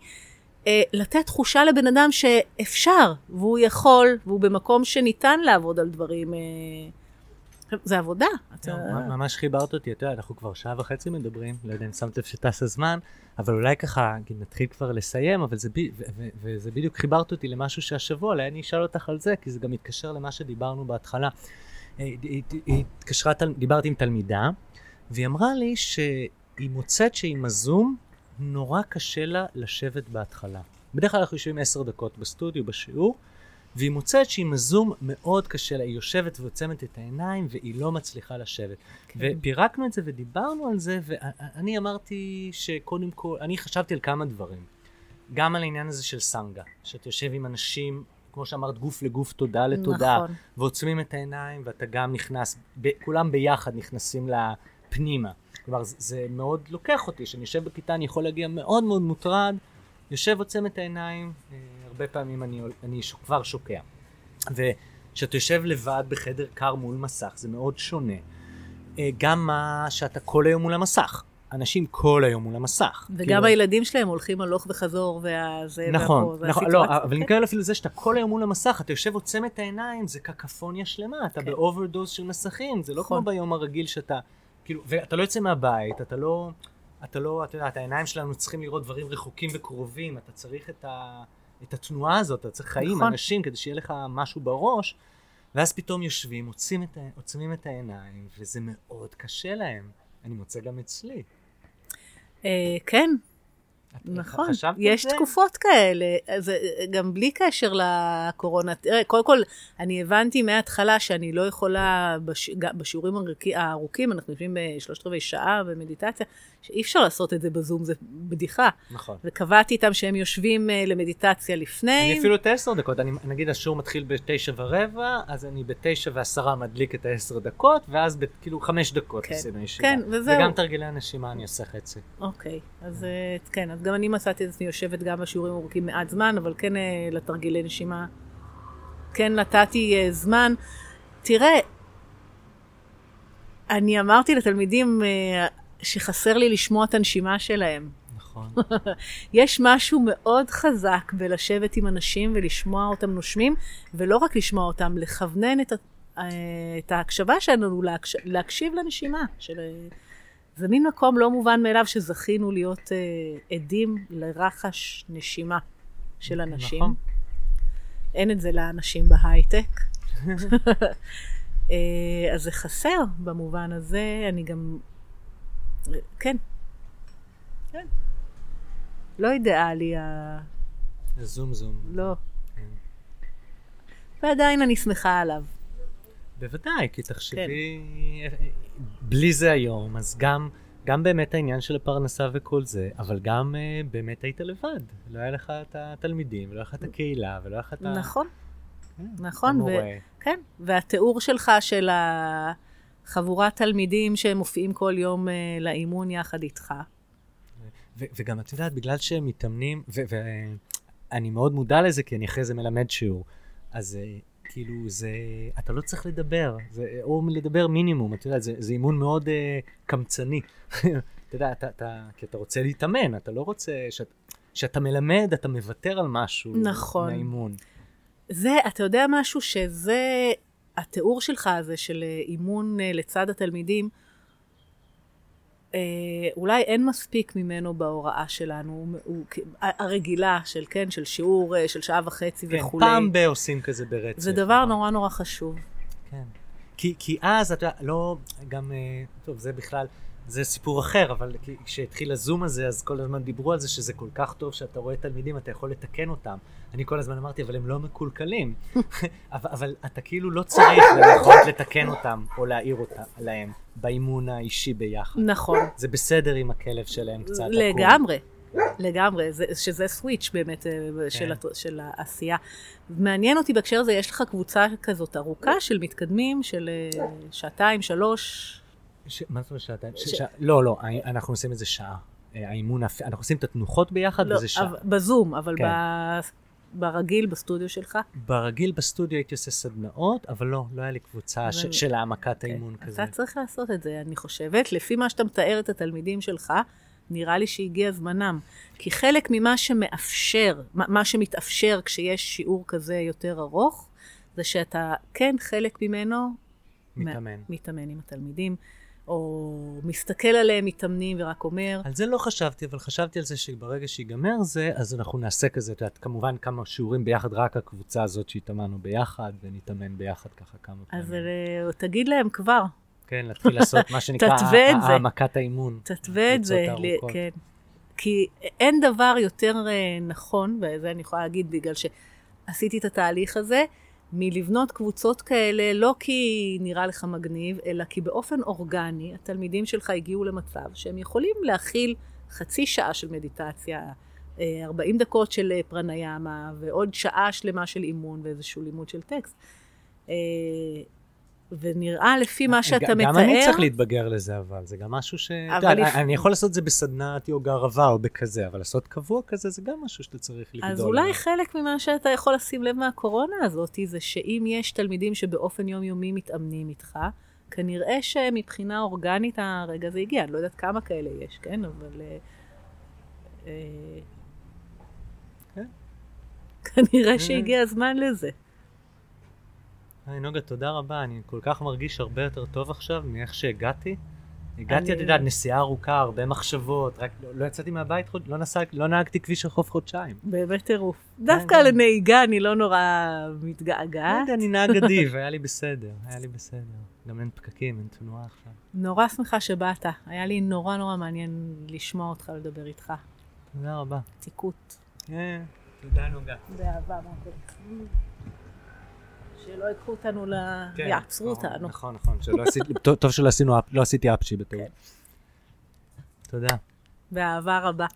אה, לתת תחושה לבן אדם שאפשר, והוא יכול, והוא במקום שניתן לעבוד על דברים. זה עבודה. ממש חיברת אותי, אתה יודע, אנחנו כבר שעה וחצי מדברים, לא יודע אם שמת לב שטס הזמן, אבל אולי ככה, נתחיל כבר לסיים, אבל זה, ב... ו- ו- וזה בדיוק חיברת אותי למשהו שהשבוע, אולי אני אשאל אותך על זה, כי זה גם מתקשר למה שדיברנו בהתחלה. אה, היא- התקשרה, דיברתי עם תלמידה, והיא אמרה לי שהיא מוצאת שעם הזום, נורא קשה לה לשבת בהתחלה. בדרך כלל אנחנו יושבים עשר דקות בסטודיו, בשיעור, והיא מוצאת שעם הזום מאוד קשה לה, היא יושבת ועוצמת את העיניים והיא לא מצליחה לשבת. כן. ופירקנו את זה ודיברנו על זה, ואני אמרתי שקודם כל, אני חשבתי על כמה דברים. גם על העניין הזה של סנגה, שאתה יושב עם אנשים, כמו שאמרת, גוף לגוף, תודה לתודה, נכון. ועוצמים את העיניים, ואתה גם נכנס, ב, כולם ביחד נכנסים לפנימה. כלומר, זה, מאוד לוקח אותי, כשאני יושב בכיתה אני יכול להגיע מאוד מאוד מוטרד, יושב עוצם את העיניים, אה, הרבה פעמים אני, אני כבר שוקע. וכשאתה יושב לבד בחדר קר מול מסך, זה מאוד שונה. אה, גם מה שאתה כל היום מול המסך. אנשים כל היום מול המסך. וגם כאילו- הילדים שלהם הולכים הלוך וחזור, והזה, נכון, והפה, נכון, והסיטואציה. לא, אבל אני מתכוון אפילו זה שאתה כל היום מול המסך, אתה יושב עוצם את העיניים, זה קקפוניה שלמה, אתה כן. ב overdose של מסכים, זה לא כמו נכון. ביום הרגיל שאתה, כאילו, ואתה לא יוצא מהבית, אתה לא, אתה לא, אתה יודע, את העיניים שלנו צריכים לראות דברים רחוקים וקרובים, אתה צריך את, ה, את התנועה הזאת, אתה צריך חיים, נכון. אנשים, כדי שיהיה לך משהו בראש, ואז פתאום יושבים, עוצמים את, עוצמים את העיניים, וזה מאוד קשה להם. אני מוצא גם אצלי. אה, כן, נכון, יש? תקופות כאלה, גם בלי קשר לקורונה. תראה, קודם כל, אני הבנתי מההתחלה שאני לא יכולה, בש... בשיעורים הארוכי- הארוכים, אנחנו יושבים בשלושת רבעי שעה במדיטציה, שאי אפשר לעשות את זה בזום, זה בדיחה. נכון. וקבעתי איתם שהם יושבים אה, למדיטציה לפני. אני אפילו את העשר דקות, אני, נגיד השיעור מתחיל בתשע ורבע, אז אני בתשע ועשרה מדליק את העשר דקות, ואז ב- כאילו חמש דקות כן, עשינו ישיבה. כן, וזהו. וגם תרגילי הנשימה אני עושה חצי. אוקיי, אז אה, כן, אז גם אני מצאתי את עצמי יושבת גם בשיעורים ארוכים מעט זמן, אבל כן אה, לתרגילי נשימה, כן נתתי זמן. תראה, אני אמרתי לתלמידים שחסר לי לשמוע את הנשימה שלהם. נכון. [laughs] יש משהו מאוד חזק בלשבת עם אנשים ולשמוע אותם נושמים, ולא רק לשמוע אותם, לכוונן את, אה, את ההקשבה שלנו, להקש... להקשיב לנשימה. של... אה, זה מין מקום לא מובן מאליו שזכינו להיות אה, עדים לרחש נשימה של אנשים. נכון. אין את זה לאנשים בהייטק. [laughs] [laughs] אה, אז זה חסר במובן הזה, אני גם... כן. כן. לא אידיאלי, ה... זום זום. לא. כן. ועדיין אני שמחה עליו. בוודאי, כי כן. תחשבי, בלי זה היום, אז גם, גם באמת העניין של הפרנסה וכל זה, אבל גם אה, באמת היית לבד. לא היה לך את התלמידים, ולא היה לך את הקהילה, ולא היה לך את ה... נכון, כן, נכון. ו... כן, והתיאור שלך של החבורת תלמידים שמופיעים כל יום אה, לאימון יחד איתך. ו- וגם את יודעת, בגלל שהם מתאמנים, ואני מאוד מודע לזה, כי אני אחרי זה מלמד שיעור, אז אה, כאילו זה, אתה לא צריך לדבר, זה, או לדבר מינימום, את יודעת, זה, זה אימון מאוד אה, קמצני. [laughs] אתה יודע, אתה, אתה, כי אתה רוצה להתאמן, אתה לא רוצה, שאת, כשאתה מלמד, אתה מוותר על משהו נכון. מהאימון. זה, אתה יודע משהו שזה, התיאור שלך הזה של אה, אימון אה, לצד התלמידים, אה, אולי אין מספיק ממנו בהוראה שלנו, הוא, הרגילה של, כן, של שיעור של שעה וחצי כן, וכולי. פעם ב- עושים כזה ברצף. זה דבר נכון. נורא נורא חשוב. כן. כי, כי אז, אתה לא, גם, טוב, זה בכלל, זה סיפור אחר, אבל כשהתחיל הזום הזה, אז כל הזמן דיברו על זה שזה כל כך טוב שאתה רואה תלמידים, אתה יכול לתקן אותם. אני כל הזמן אמרתי, אבל הם לא מקולקלים. [laughs] אבל, אבל אתה כאילו לא צריך לנסות לתקן אותם או להעיר אותם להם באימון האישי ביחד. נכון. זה בסדר אם הכלב שלהם קצת. לגמרי, לגמרי, זה, שזה סוויץ' באמת אה, של, כן. הת- של העשייה. מעניין אותי בהקשר הזה, יש לך קבוצה כזאת ארוכה של מתקדמים, של אה, שעתיים, שלוש, ש... מה זאת אומרת שעתיים? ש... ש- ש... לא, לא, אנחנו עושים איזה שעה. אה, האימון, אנחנו עושים את התנוחות ביחד לא, וזה שעה. אבל- בזום, אבל כן. ב, ברגיל, בסטודיו שלך. ברגיל בסטודיו הייתי עושה סדנאות, אבל לא, לא היה לי קבוצה ש... של העמקת האימון כן, כזה. אתה צריך לעשות את זה, אני חושבת. לפי מה שאתה מתאר את התלמידים שלך, נראה לי שהגיע זמנם. כי חלק ממה שמאפשר, מה שמתאפשר כשיש שיעור כזה יותר ארוך, זה שאתה, כן, חלק ממנו מתאמן. מתאמן עם התלמידים, או מסתכל עליהם מתאמנים ורק אומר, על זה לא חשבתי, אבל חשבתי על זה שברגע שיגמר זה, אז אנחנו נעשה כזה, את יודעת, כמובן כמה שיעורים ביחד, רק הקבוצה הזאת שהתאמנו ביחד, ונתאמן ביחד ככה כמה פעמים. אז אה, תגיד להם כבר, כן, להתחיל לעשות מה [laughs] שנקרא. העמקת האימון. תתווה את זה. כן. כי אין דבר יותר אה, נכון, וזה אני יכולה להגיד בגלל שעשיתי את התהליך הזה, מלבנות קבוצות כאלה, לא כי נראה לך מגניב, אלא כי באופן אורגני התלמידים שלך הגיעו למצב שהם יכולים להכיל חצי שעה של מדיטציה, אה, 40 דקות של אה, פרניאמה, ועוד שעה שלמה של אימון ואיזשהו לימוד של טקסט. אה, ונראה לפי מה שאתה גם מתאר... גם אני צריך להתבגר לזה, אבל זה גם משהו ש... אתה אבל לפ- אני יכול לעשות את זה בסדנת יוגה ערבה או בכזה, אבל לעשות קבוע כזה זה גם משהו שאתה צריך לגדול. אז אולי עליו. חלק ממה שאתה יכול לשים לב מהקורונה הזאת, זה שאם יש תלמידים שבאופן יומיומי מתאמנים איתך, כנראה שמבחינה אורגנית הרגע הזה הגיע. אני לא יודעת כמה כאלה יש, כן? אבל... אה, אה, כן. כנראה שהגיע הזמן לזה. היי נוגה, תודה רבה, אני כל כך מרגיש הרבה יותר טוב עכשיו מאיך שהגעתי. הגעתי, את יודעת, נסיעה ארוכה, הרבה מחשבות, רק לא, לא יצאתי מהבית, לא, לא נהגתי כביש רחוב חודשיים. באמת טירוף. דווקא כן. לנהיגה אני לא נורא מתגעגעת. אני נהג [laughs] אדיב, היה לי בסדר, היה לי בסדר. גם אין פקקים, אין תנועה עכשיו. נורא שמחה שבאת. היה לי נורא נורא מעניין לשמוע אותך, לדבר איתך. תודה רבה. תיקות. כן, תודה נוגה. באהבה, מרקל. שלא ייקחו אותנו ל... יעצרו אותנו. נכון, נכון, שלא עשיתי, [laughs] טוב- שלא עשינו, לא עשיתי אפצ'י בטעות. תודה. באהבה רבה.